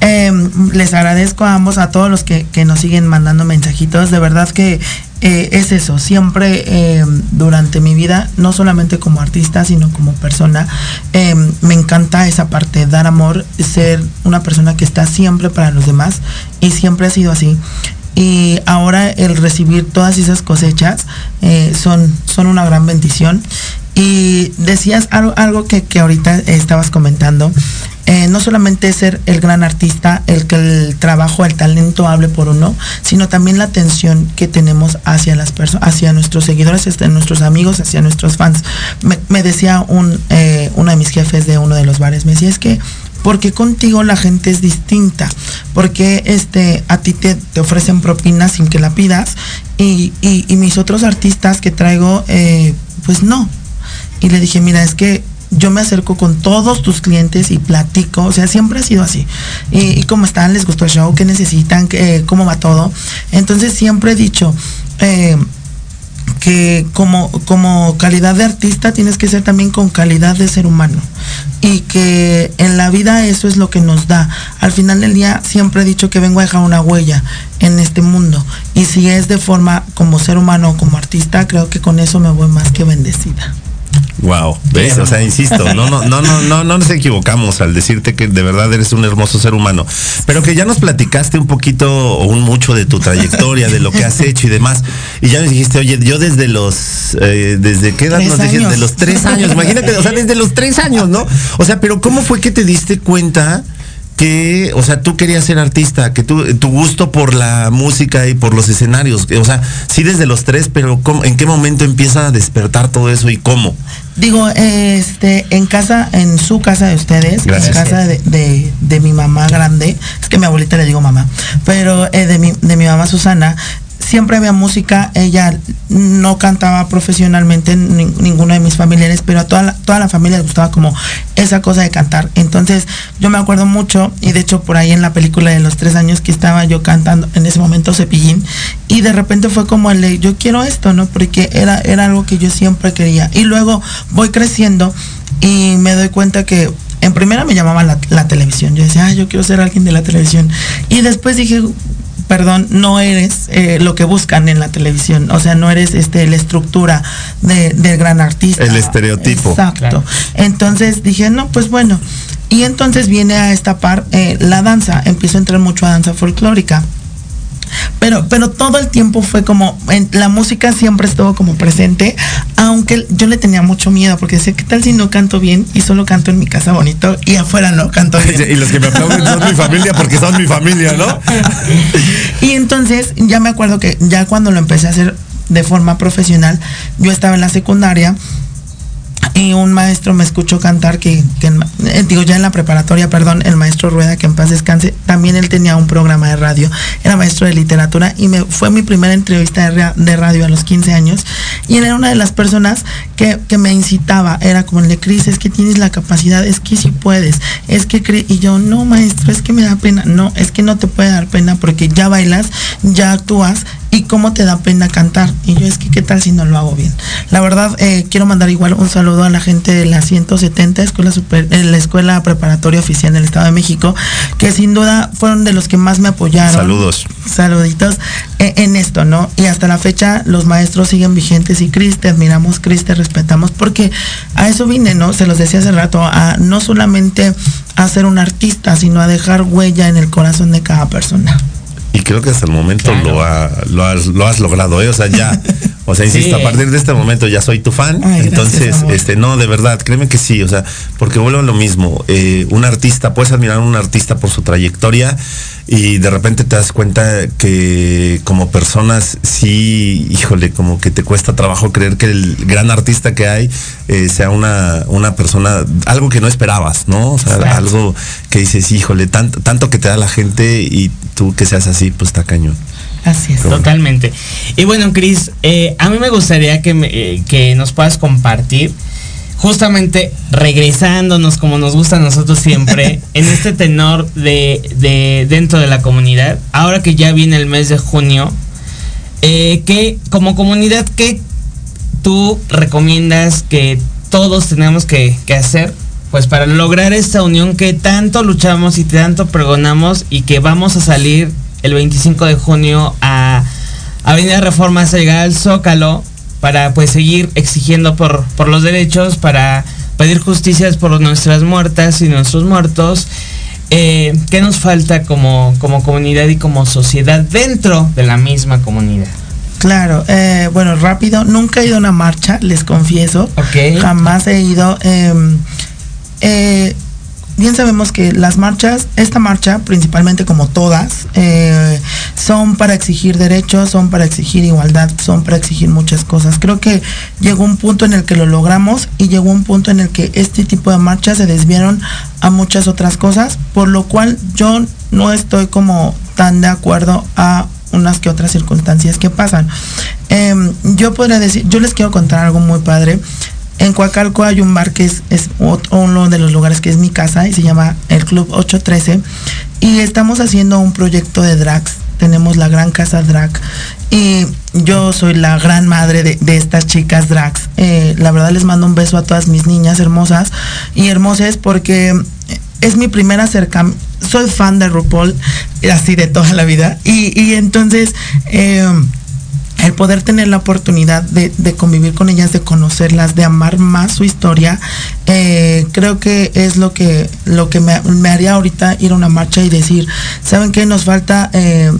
Eh, les agradezco a ambos, a todos los que, que nos siguen mandando mensajitos. De verdad que eh, es eso. Siempre eh, durante mi vida, no solamente como artista, sino como persona, eh, me encanta esa parte, dar amor, ser una persona que está siempre para los demás y siempre ha sido así. Y ahora el recibir todas esas cosechas son, son una gran bendición. Y decías algo, algo que, que ahorita estabas comentando. Eh, no solamente ser el gran artista, el que el trabajo, el talento hable por uno, sino también la atención que tenemos hacia las personas, hacia nuestros seguidores, hacia nuestros amigos, hacia nuestros fans. Me, decía un, eh, uno de mis jefes de uno de los bares, me decía, es que porque contigo la gente es distinta, porque este, a ti te, te ofrecen propinas sin que la pidas y, y- y mis otros artistas que traigo, eh, pues no. Y le dije, mira, es que yo me acerco con todos tus clientes y platico, o sea, siempre ha sido así. Y, y cómo están, les gustó el show, qué necesitan, ¿Qué- eh, cómo va todo. Entonces siempre he dicho, eh, que como, como calidad de artista tienes que ser también con calidad de ser humano. Y que en la vida eso es lo que nos da. Al final del día siempre he dicho que vengo a dejar una huella en este mundo. Y si es de forma como ser humano o como artista, creo que con eso me voy más que bendecida. Wow, ¿ves? O sea, insisto, no, no, no, no, no, no nos equivocamos al decirte que de verdad eres un hermoso ser humano. Pero que ya nos platicaste un poquito o un mucho de tu trayectoria, de lo que has hecho y demás. Y ya nos dijiste, oye, yo desde los, eh, ¿desde qué edad Tres nos dijiste? De los tres años. Imagínate, o sea, desde los tres años, ¿no? O sea, pero ¿cómo fue que te diste cuenta? Que, o sea, tú querías ser artista, que tú, tu gusto por la música y por los escenarios, o sea, sí desde los tres, pero ¿cómo- ¿en qué momento empieza a despertar todo eso y cómo? Digo, este, en casa, en su casa de ustedes, Gracias. en casa de, de- de mi mamá grande, es que a mi abuelita le digo mamá, pero eh, de, mi, de mi mamá Susana, siempre había música, ella no cantaba profesionalmente ni- ninguno de mis familiares, pero a toda la, toda la familia les gustaba como esa cosa de cantar. Entonces yo me acuerdo mucho, y de hecho por ahí en la película de los tres años que estaba yo cantando, en ese momento cepillín, y de repente fue como el de, yo quiero esto, ¿no? Porque era, era algo que yo siempre quería. Y luego voy creciendo y me doy cuenta que en primera me llamaba la, la televisión. Yo decía, ah, yo quiero ser alguien de la televisión. Y después dije, perdón, no eres eh, lo que buscan en la televisión. O sea, no eres este la estructura de- del gran artista. El estereotipo. Exacto. Claro. Entonces dije, no, pues bueno. Y entonces viene a esta par eh, la danza. Empiezo a entrar mucho a danza folclórica. Pero, pero todo el tiempo fue como, en, la música siempre estuvo como presente, aunque yo le tenía mucho miedo, porque decía, ¿qué tal si no canto bien y solo canto en mi casa bonito y afuera no canto bien? (laughs) Y los que me aplauden son mi familia porque son mi familia, ¿no? (laughs) Y entonces ya me acuerdo que ya cuando lo empecé a hacer de forma profesional, yo estaba en la secundaria y un maestro me escuchó cantar que, eh, digo ya en la preparatoria, perdón, el maestro Rueda, que en paz descanse, también él tenía un programa de radio, era maestro de literatura y me fue mi primera entrevista de, radio a los 15 años. Y él era una de las personas que, me incitaba, era como el de Cris, es que tienes la capacidad, es que si puedes, es que Cris", y yo, no maestro, es que me da pena, no, es que no te puede dar pena porque ya bailas, ya actúas y cómo te da pena cantar. Y yo es que qué tal si no lo hago bien. La verdad, eh, quiero mandar igual un saludo a la gente de la 170 Escuela Super, eh, la Escuela Preparatoria Oficial del Estado de México, que sin duda fueron de los que más me apoyaron. Saludos. Saluditos eh, en esto, ¿no? Y hasta la fecha los maestros siguen vigentes y Cris, te admiramos, Cris, te respetamos, porque a eso vine, ¿no? Se los decía hace rato, a no solamente a ser un artista, sino a dejar huella en el corazón de cada persona. Y creo que hasta el momento Claro. lo, ha- lo, has, lo has logrado, ¿eh? O sea, ya, (laughs) o sea, insisto, Sí. a partir de este momento ya soy tu fan. Ay, entonces, este, no, de verdad, créeme que sí, o sea, porque vuelvo a lo mismo. eh, un artista, puedes admirar a un artista por su trayectoria y de repente te das cuenta que como personas, sí, híjole, como que te cuesta trabajo creer que el gran artista que hay eh, sea una, una persona, algo que no esperabas, ¿no? O sea, algo que dices, híjole, tanto, tanto que te da la gente y tú que seas así, pues está cañón. Así es. Totalmente. Y bueno, Cris, eh, a mí me gustaría que, me- eh, que nos puedas compartir justamente regresándonos como nos gusta a nosotros siempre, (laughs) en este tenor de, de dentro de la comunidad, ahora que ya viene el mes de junio, eh, que como comunidad, ¿qué tú recomiendas que todos tenemos que, que hacer? Pues para lograr esta unión que tanto luchamos y tanto pregonamos y que vamos a salir el 25 de junio a Avenida Reforma hasta llegar al Zócalo para pues seguir exigiendo por, por los derechos, para pedir justicias por nuestras muertas y nuestros muertos. Eh, ¿Qué nos falta como, como comunidad y como sociedad dentro de la misma comunidad? Claro, eh, bueno, rápido, nunca he ido a una marcha, les confieso. Ok. Jamás he ido. em, eh, bien sabemos que las marchas, esta marcha, principalmente como todas, eh, son para exigir derechos, son para exigir igualdad, son para exigir muchas cosas. Creo que llegó un punto en el que lo logramos y llegó un punto en el que este tipo de marchas se desviaron a muchas otras cosas, por lo cual yo no estoy como tan de acuerdo a unas que otras circunstancias que pasan. Em, yo podría decir, yo les quiero contar algo muy padre. En Coacalco hay un bar que es, es uno de los lugares que es mi casa y se llama el Club 813 y estamos haciendo un proyecto de drags. Tenemos la gran casa drag y yo soy la gran madre de, estas chicas drags. Eh, la verdad les mando un beso a todas mis niñas hermosas y hermosas porque es mi primer acercamiento. Soy fan de RuPaul, así de toda la vida. Y, y entonces, eh, el poder tener la oportunidad de, de convivir con ellas, de conocerlas, de amar más su historia, eh, creo que es lo que, lo que me, me haría ahorita ir a una marcha y decir, ¿saben qué? Nos falta eh,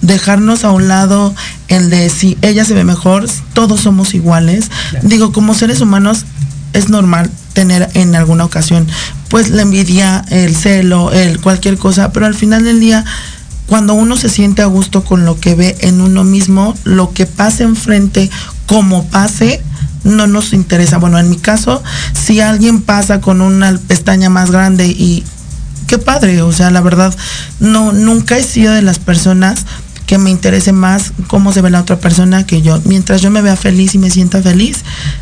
dejarnos a un lado el de si ella se ve mejor, todos somos iguales. Digo, como seres humanos es normal tener en alguna ocasión pues la envidia, el celo, el cualquier cosa, pero al final del día cuando uno se siente a gusto con lo que ve en uno mismo, lo que pase enfrente, como pase, no nos interesa. Bueno, en mi caso, si alguien pasa con una pestaña más grande y qué padre, o sea, la verdad, no, nunca he sido de las personas que me interese más cómo se ve la otra persona que yo. Mientras yo me vea feliz y me sienta feliz,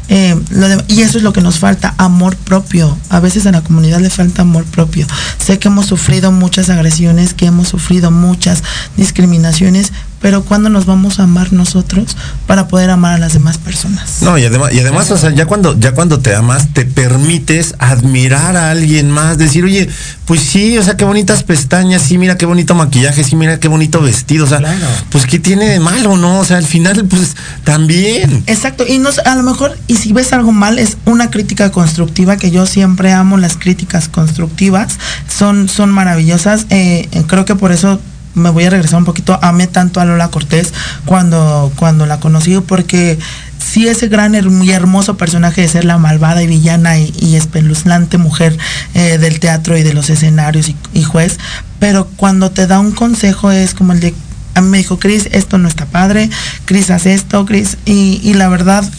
eh, y eso es lo que nos falta, amor propio. A veces a la comunidad le falta amor propio. Sé que hemos sufrido muchas agresiones, que hemos sufrido muchas discriminaciones, pero ¿cuándo nos vamos a amar nosotros para poder amar a las demás personas? No, y además, y además, o sea, ya cuando, ya cuando te amas, te permites admirar a alguien más, decir, oye, pues sí, o sea, qué bonitas pestañas, sí, mira qué bonito maquillaje, sí, mira qué bonito vestido, o sea, Claro. pues qué tiene de malo, ¿no? O sea, al final, pues también. Exacto, y no, a lo mejor, y si ves algo mal, es una crítica constructiva, que yo siempre amo las críticas constructivas, son, son maravillosas, eh, eh, creo que por eso me voy a regresar un poquito, amé tanto a Lola Cortés cuando, cuando la conocí, porque sí ese gran y hermoso personaje de ser la malvada y villana y, y espeluznante mujer eh, del teatro y de los escenarios y, juez, pero cuando te da un consejo es como el de a mí me dijo, Cris, esto no está padre, Cris, haz esto, Cris, y la verdad,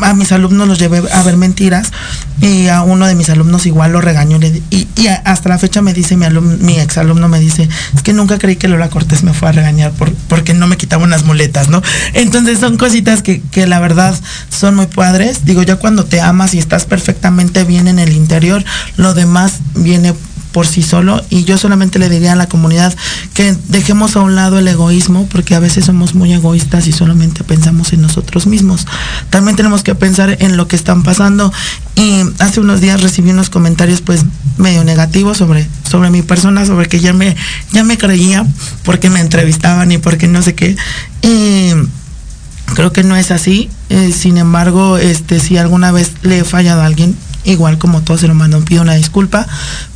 a mis alumnos los llevé a ver mentiras y a uno de mis alumnos igual lo regañó y, hasta la fecha me dice mi alumno, mi exalumno me dice, es que nunca creí que Lola Cortés me fue a regañar por, porque no me quitaba unas muletas, ¿no? Entonces son cositas que, que la verdad son muy padres. Digo, ya cuando te amas y estás perfectamente bien en el interior, lo demás viene por sí solo y yo solamente le diría a la comunidad que dejemos a un lado el egoísmo porque a veces somos muy egoístas y solamente pensamos en nosotros mismos. También tenemos que pensar en lo que están pasando y hace unos días recibí unos comentarios pues medio negativos sobre sobre mi persona, sobre que ya me ya me creía porque me entrevistaban y porque no sé qué. Y creo que no es así. Eh, sin embargo, este si alguna vez le he fallado a alguien, igual como todo ser humano, pido una disculpa,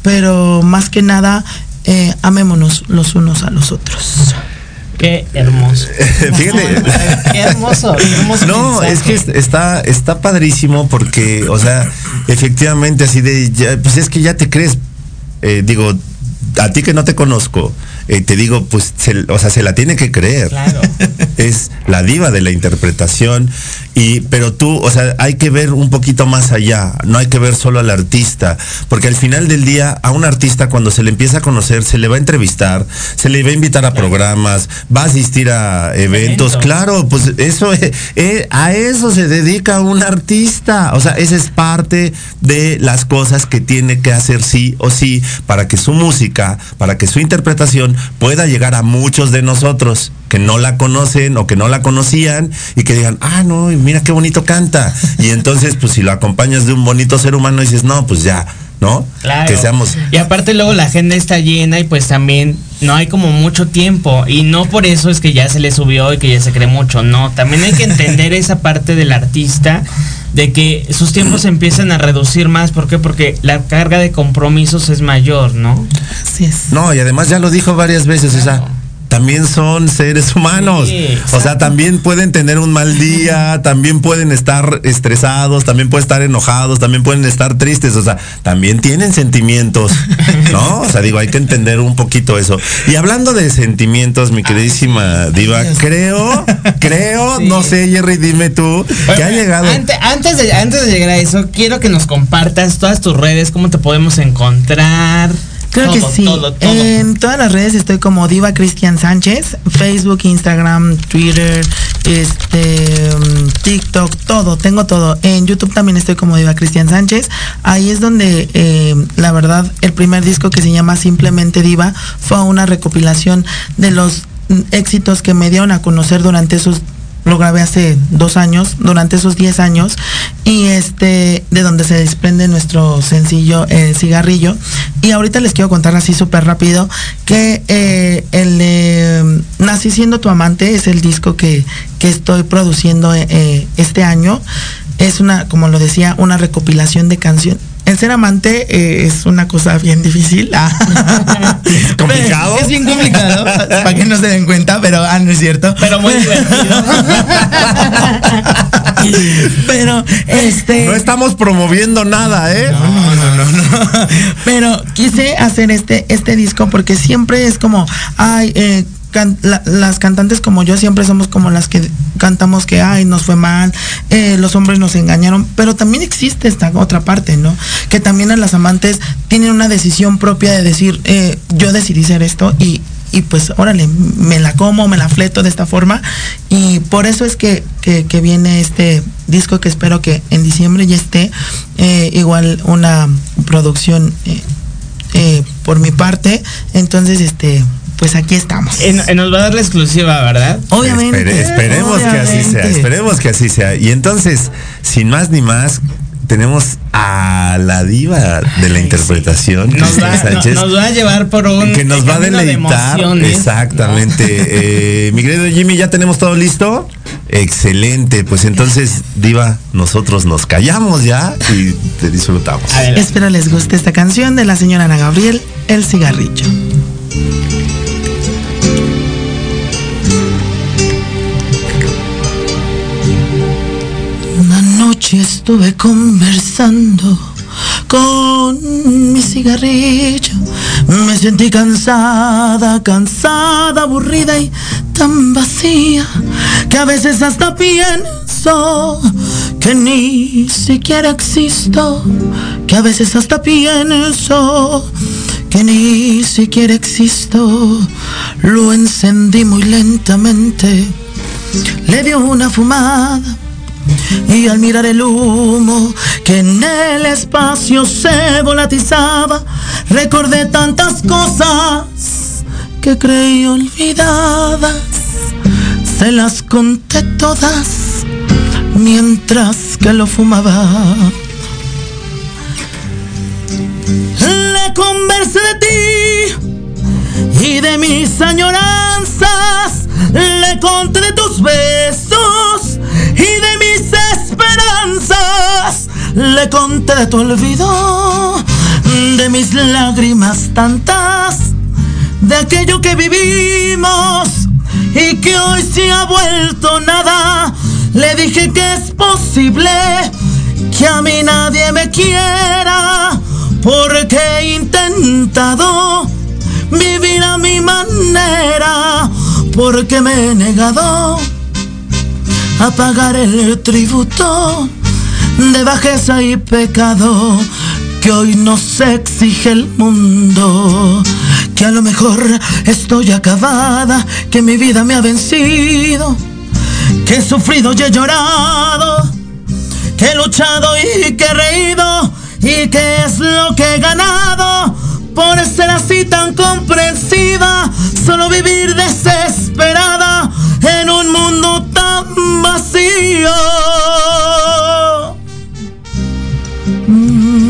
pero más que nada, eh, amémonos los unos a los otros. Qué hermoso. (laughs) Fíjate. Qué hermoso, qué hermoso. No, mensaje. es que es- está, está padrísimo porque, o sea, efectivamente así de, ya, pues es que ya te crees, eh, digo, a ti que no te conozco, eh, te digo, pues, se- o sea, se la tiene que creer. Claro. (laughs) es la diva de la interpretación. Y, pero tú, o sea, hay que ver un poquito más allá, no hay que ver solo al artista, porque al final del día a un artista cuando se le empieza a conocer, se le va a entrevistar, se le va a invitar a programas, va a asistir a eventos, claro, pues eso, eh, a eso se dedica un artista, o sea, esa es parte de las cosas que tiene que hacer sí o sí para que su música, para que su interpretación pueda llegar a muchos de nosotros que no la conocen o que no la conocían y que digan, ah, no, mira qué bonito canta. Y entonces, pues si lo acompañas de un bonito ser humano, dices, no, pues ya, ¿no? Claro. Que seamos. Y aparte luego la agenda está llena y pues también no hay como mucho tiempo. Y no por eso es que ya se le subió y que ya se cree mucho. No, también hay que entender (laughs) esa parte del artista de que sus tiempos se empiezan a reducir más. ¿Por qué? Porque la carga de compromisos es mayor, ¿no? Así es. No, y además ya lo dijo varias veces, esa también son seres humanos. Sí, o sea, también pueden tener un mal día, (laughs) también pueden estar estresados, también pueden estar enojados, también pueden estar tristes. O sea, también tienen sentimientos, ¿no? (laughs) O sea, digo, hay que entender un poquito eso. Y hablando de sentimientos, mi queridísima Diva, creo, creo, (laughs) Sí. no sé, Jerry, dime tú, que ha llegado. Ante- antes, de, antes de llegar a eso, quiero que nos compartas todas tus redes, cómo te podemos encontrar. Creo que sí. todo, todo. En todas las redes estoy como Diva Cristian Sánchez, Facebook, Instagram, Twitter, este, mm, TikTok, todo, tengo todo. En YouTube también estoy como Diva Cristian Sánchez. Ahí es donde, eh, la verdad, el primer disco que se llama Simplemente Diva fue una recopilación de los mm, éxitos que me dieron a conocer durante esos lo grabé hace dos años, durante esos 10 años, y este, de donde se desprende nuestro sencillo eh, Cigarrillo. Y ahorita les quiero contar así súper rápido que eh, el eh, Nací siendo tu amante es el disco que, que estoy produciendo eh, eh, este año. Es una, como lo decía, una recopilación de canciones. El ser amante eh, es una cosa bien difícil. ¿Complicado? Es bien complicado, para que no se den cuenta, pero ah, no es cierto. Pero muy divertido. pero este No estamos promoviendo nada, ¿eh? no, no, no, no. Pero quise hacer este, este disco porque siempre es como, ay, eh, las cantantes como yo siempre somos como las que cantamos que, ay, nos fue mal, eh, los hombres nos engañaron, pero también existe esta otra parte, ¿no? Que también a las amantes tienen una decisión propia de decir, eh, yo decidí ser esto y, y pues órale, me la como, me la fleto de esta forma. Y por eso es que, que- viene este disco que espero que en diciembre ya esté. eh, igual una producción eh, por mi parte. Entonces, este, pues aquí estamos. Eh, no- eh, nos va a dar la exclusiva, ¿verdad? Obviamente. Espere- esperemos que así sea, esperemos que así sea. Y entonces, sin más ni más, tenemos a la diva de la interpretación, Nos Cristina va, no- Sánchez, nos va a llevar por un que nos va a de deleitar. Exactamente. Eh, mi querido Jimmy, ¿ya tenemos todo listo? Excelente. Pues entonces, diva, nosotros nos callamos ya y te disfrutamos. Adelante. Espero les guste esta canción de la señora Ana Gabriel, El cigarrillo. Noche estuve conversando con mi cigarrillo. Me sentí cansada, cansada, aburrida y tan vacía que a veces hasta pienso que ni siquiera existo, que a veces hasta pienso que ni siquiera existo. Lo encendí muy lentamente, le dio una fumada y al mirar el humo que en el espacio se volatizaba, recordé tantas cosas que creí olvidadas. Se las conté todas mientras que lo fumaba. Le conversé de ti y de mis añoranzas. Le conté tus besos y de mis esperanzas. Le conté tu olvido, de mis lágrimas tantas, de aquello que vivimos y que hoy se ha vuelto nada. Le dije que es posible que a mí nadie me quiera porque he intentado vivir a mi manera porque me he negado a pagar el tributo de bajeza y pecado que hoy nos exige el mundo. Que a lo mejor estoy acabada, que mi vida me ha vencido, que he sufrido y he llorado, que he luchado y que he reído, y que es lo que he ganado por ser así tan comprensiva, solo vivir desesperada en un mundo tan vacío. Mm.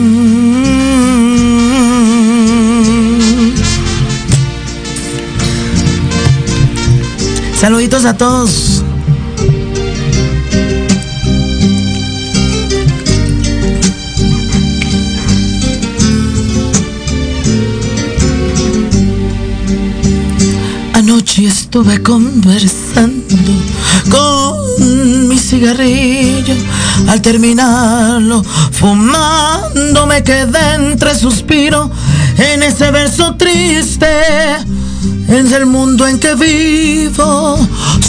Saluditos a todos. Anoche estuve conversando con mi cigarrillo. Al terminarlo, fumando, me quedé entre suspiro en ese verso triste. En el mundo en que vivo,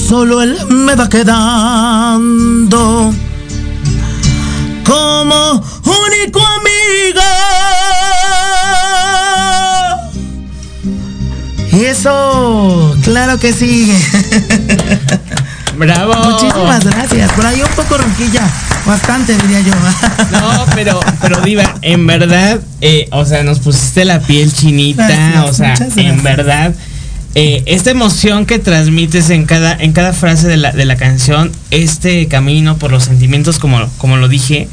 solo él me va quedando como único amigo. Y eso, claro que sí. Bravo. Muchísimas gracias. Por ahí un poco ronquilla. Bastante, diría yo. No, pero, pero Diva, en verdad, eh, o sea, nos pusiste la piel chinita, Gracias, o sea, en verdad, eh, esta emoción que transmites en cada, en cada frase de la, de la canción, este camino por los sentimientos, como, como lo dije,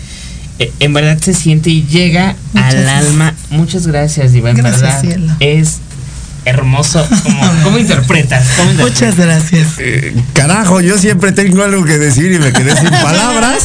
eh, en verdad se siente y llega Muchas al gracias. alma. Muchas gracias, Diva, en Gracias, verdad. cielo. Es hermoso. ¿Cómo, (laughs) cómo interpretas? ¿Cómo interpretas? Muchas gracias. Eh, carajo, yo siempre tengo algo que decir y me quedé sin (laughs) palabras.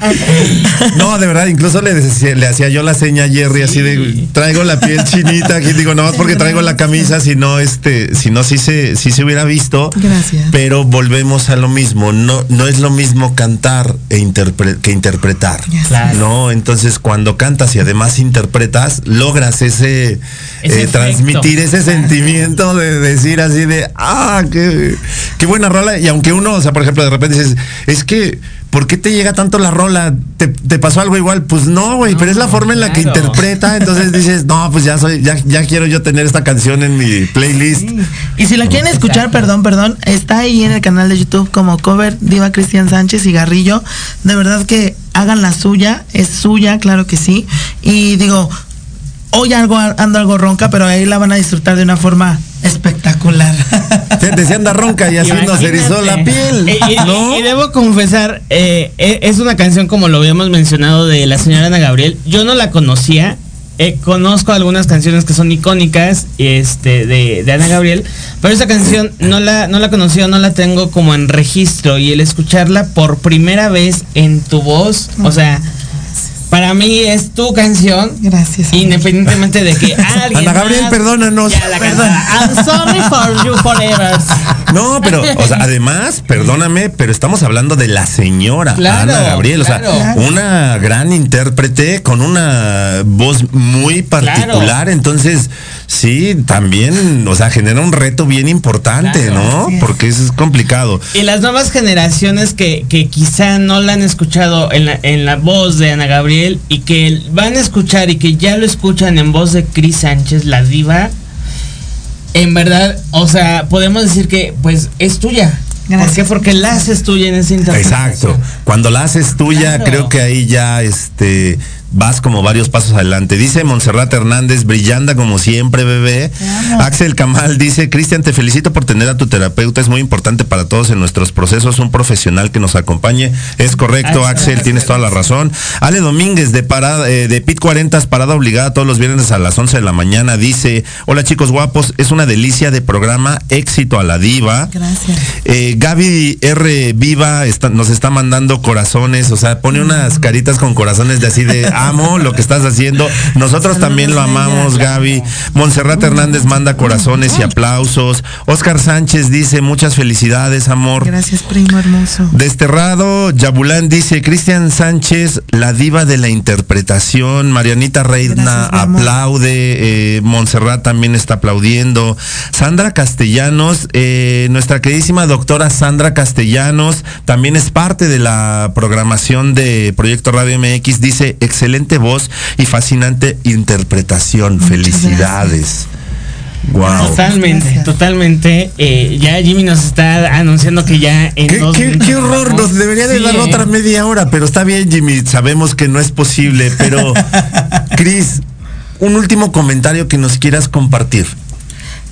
(laughs) no, de verdad, incluso le, decía- le hacía yo la seña a Jerry así de traigo la piel chinita, aquí digo, no más porque traigo la camisa, si no, este, si no, sí se, sí se hubiera visto. Gracias. Pero volvemos a lo mismo, no, no es lo mismo cantar e interpre- que interpretar. Claro. No, entonces cuando cantas y además interpretas, logras ese, Ese eh, transmitir ese sentimiento de decir así de, ah, qué, qué buena rola. Y aunque uno, o sea, por ejemplo, de repente dices, es que, ¿por qué te llega tanto la rola? ¿Te, te pasó algo igual? Pues no, güey, pero es la forma en la que interpreta. Entonces dices, no, pues ya soy, ya, ya quiero yo tener esta canción en mi playlist. Y si la quieren escuchar, Exacto. perdón, perdón, está ahí en el canal de YouTube como cover Diva Cristian Sánchez y Garrillo. De verdad que hagan la suya, es suya, claro que sí. Y digo, hoy algo ando algo ronca, pero ahí la van a disfrutar de una forma espectacular. Te, decía anda ronca y así nos erizó la piel. Y, y- ¿no? y debo confesar, eh, eh, es una canción como lo habíamos mencionado de la señora Ana Gabriel. Yo no la conocía. eh, conozco algunas canciones que son icónicas este, de, de Ana Gabriel, pero esa canción no la, no la conocí o no la tengo como en registro y el escucharla por primera vez en tu voz, o sea, para mí es tu canción, Gracias. independientemente de que (laughs) alguien Ana Gabriel, más perdónanos. ya la. I'm sorry for you forever. No, pero, o sea, además, perdóname, pero estamos hablando de la señora Claro, Ana Gabriel, o sea, claro. una gran intérprete con una voz muy particular, Claro. entonces, sí, también, o sea, genera un reto bien importante, Claro, ¿no? Porque eso es complicado. Y las nuevas generaciones que, que quizá no la han escuchado en la, en la voz de Ana Gabriel y que van a escuchar y que ya lo escuchan en voz de Cris Sánchez, la diva, en verdad, o sea, podemos decir que pues es tuya. ¿Por Gracias. qué? Porque la haces tuya en esa interpretación. Exacto. Cuando la haces tuya, Claro. creo que ahí ya este vas como varios pasos adelante. Dice Montserrat Hernández, brillanda como siempre, bebé. Axel Kamal dice, Cristian, te felicito por tener a tu terapeuta. Es muy importante para todos en nuestros procesos, un profesional que nos acompañe. Es correcto, Axel, Axel, tienes toda la razón. Ale Domínguez de parada, eh, de Pit 40, parada obligada todos los viernes a las 11 de la mañana, dice, hola chicos guapos, es una delicia de programa, éxito a la diva. Gracias. Eh, Gaby R. Viva está- nos está mandando corazones, o sea, pone unas caritas con corazones de así de, (laughs) amo lo que estás haciendo. Nosotros también lo amamos, Gaby. Montserrat Hernández manda corazones y aplausos. Oscar Sánchez dice muchas felicidades, amor. Gracias, primo hermoso. Desterrado, Yabulán dice, Cristian Sánchez, la diva de la interpretación. Marianita Reina Gracias, aplaude. eh, Montserrat también está aplaudiendo. Sandra Castellanos, eh, nuestra queridísima doctora Sandra Castellanos, también es parte de la programación de Proyecto Radio MX. Dice, excelente voz y fascinante interpretación. Muchas Felicidades. Wow. Totalmente, Gracias. totalmente. Eh, ya Jimmy nos está anunciando que ya en ¿Qué, dos qué- horror, nos debería de Sí, dar otra media hora, pero está bien, Jimmy, sabemos que no es posible, pero (laughs) Cris, un último comentario que nos quieras compartir.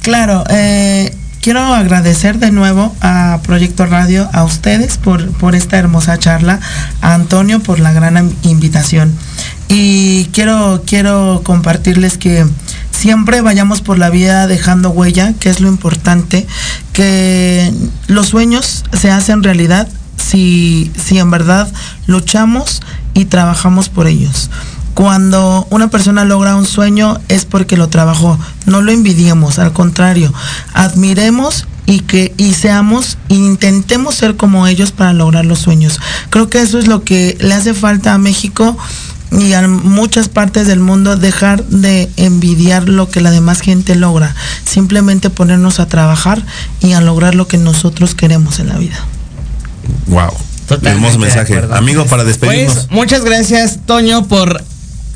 Claro, eh, quiero agradecer de nuevo a Proyecto Radio, a ustedes por, por esta hermosa charla, a Antonio por la gran invitación. Y quiero, quiero compartirles que siempre vayamos por la vida dejando huella, que es lo importante, que los sueños se hacen realidad si, si en verdad luchamos y trabajamos por ellos. Cuando una persona logra un sueño es porque lo trabajó. No lo envidiemos, al contrario, admiremos y que y seamos e intentemos ser como ellos para lograr los sueños. Creo que eso es lo que le hace falta a México y a muchas partes del mundo dejar de envidiar lo que la demás gente logra, simplemente ponernos a trabajar y a lograr lo que nosotros queremos en la vida. Wow. Totalmente Hermoso mensaje. acuerdo. Amigo, para despedirnos. Pues muchas gracias, Toño, por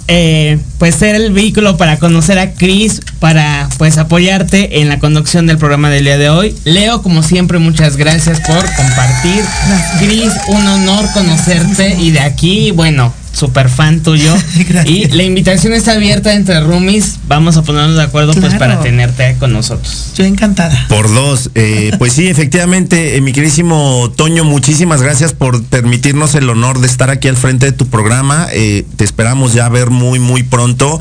eh, pues ser el vehículo para conocer a Chris, para pues apoyarte en la conducción del programa del día de hoy. Leo, como siempre, muchas gracias por compartir. Chris, un honor conocerte y de aquí, bueno, super fan tuyo. (laughs) Y la invitación está abierta entre roomies. Vamos a ponernos de acuerdo pues para tenerte con nosotros. Yo encantada. Por dos. Eh, (laughs) pues sí, efectivamente, eh, mi queridísimo Toño, muchísimas gracias por permitirnos el honor de estar aquí al frente de tu programa. Eh, te esperamos ya ver muy, muy pronto.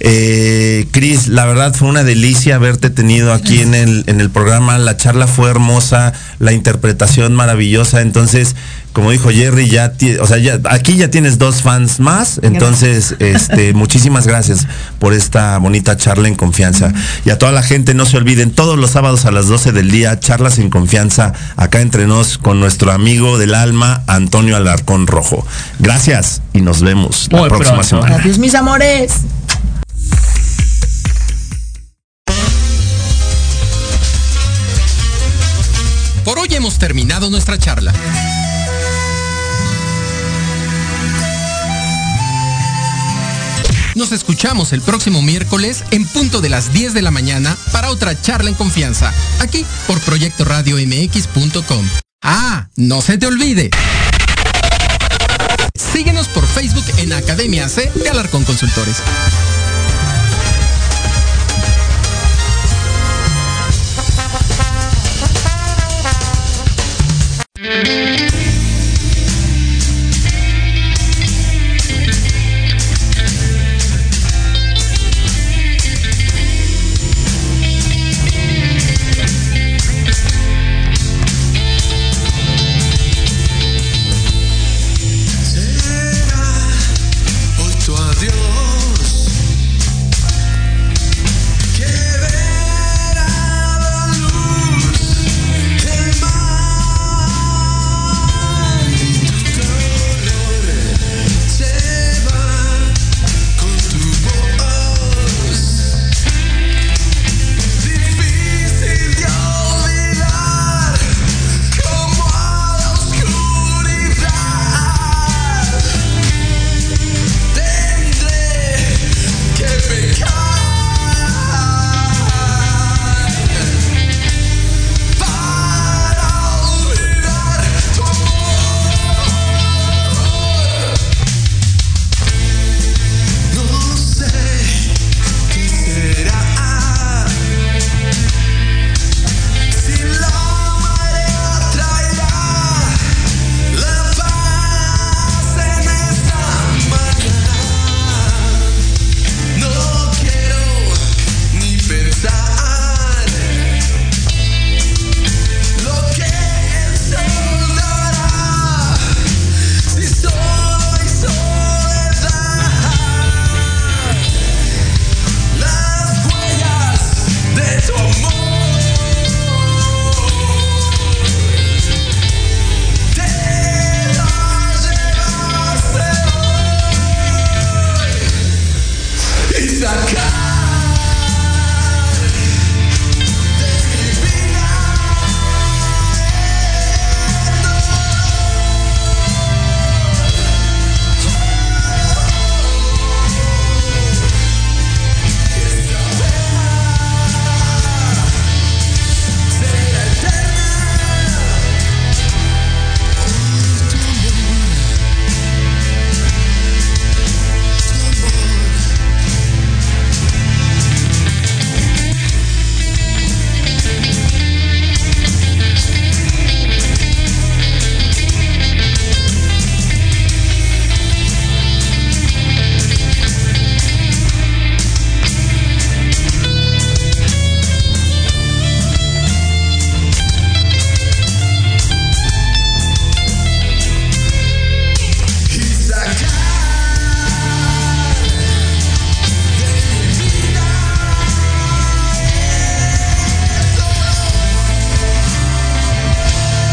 Eh, Cris, la verdad fue una delicia haberte tenido aquí en el, en el programa. La charla fue hermosa, la interpretación maravillosa. Entonces, como dijo Jerry, ya, o sea, ya, aquí ya tienes dos fans más. Entonces, (laughs) este, muchísimas gracias por esta bonita charla en confianza. Y a toda la gente, no se olviden, todos los sábados a las 12 del día, charlas en confianza, acá entre nos con nuestro amigo del alma, Antonio Alarcón Rojo. Gracias y nos vemos la próxima pronto. semana. Adiós mis amores. Por hoy hemos terminado nuestra charla. Nos escuchamos el próximo miércoles en punto de las 10 de la mañana para otra charla en confianza, aquí por Proyecto Radio MX.com. Ah, no se te olvide. Síguenos por Facebook en Academia C de Alarcón Consultores.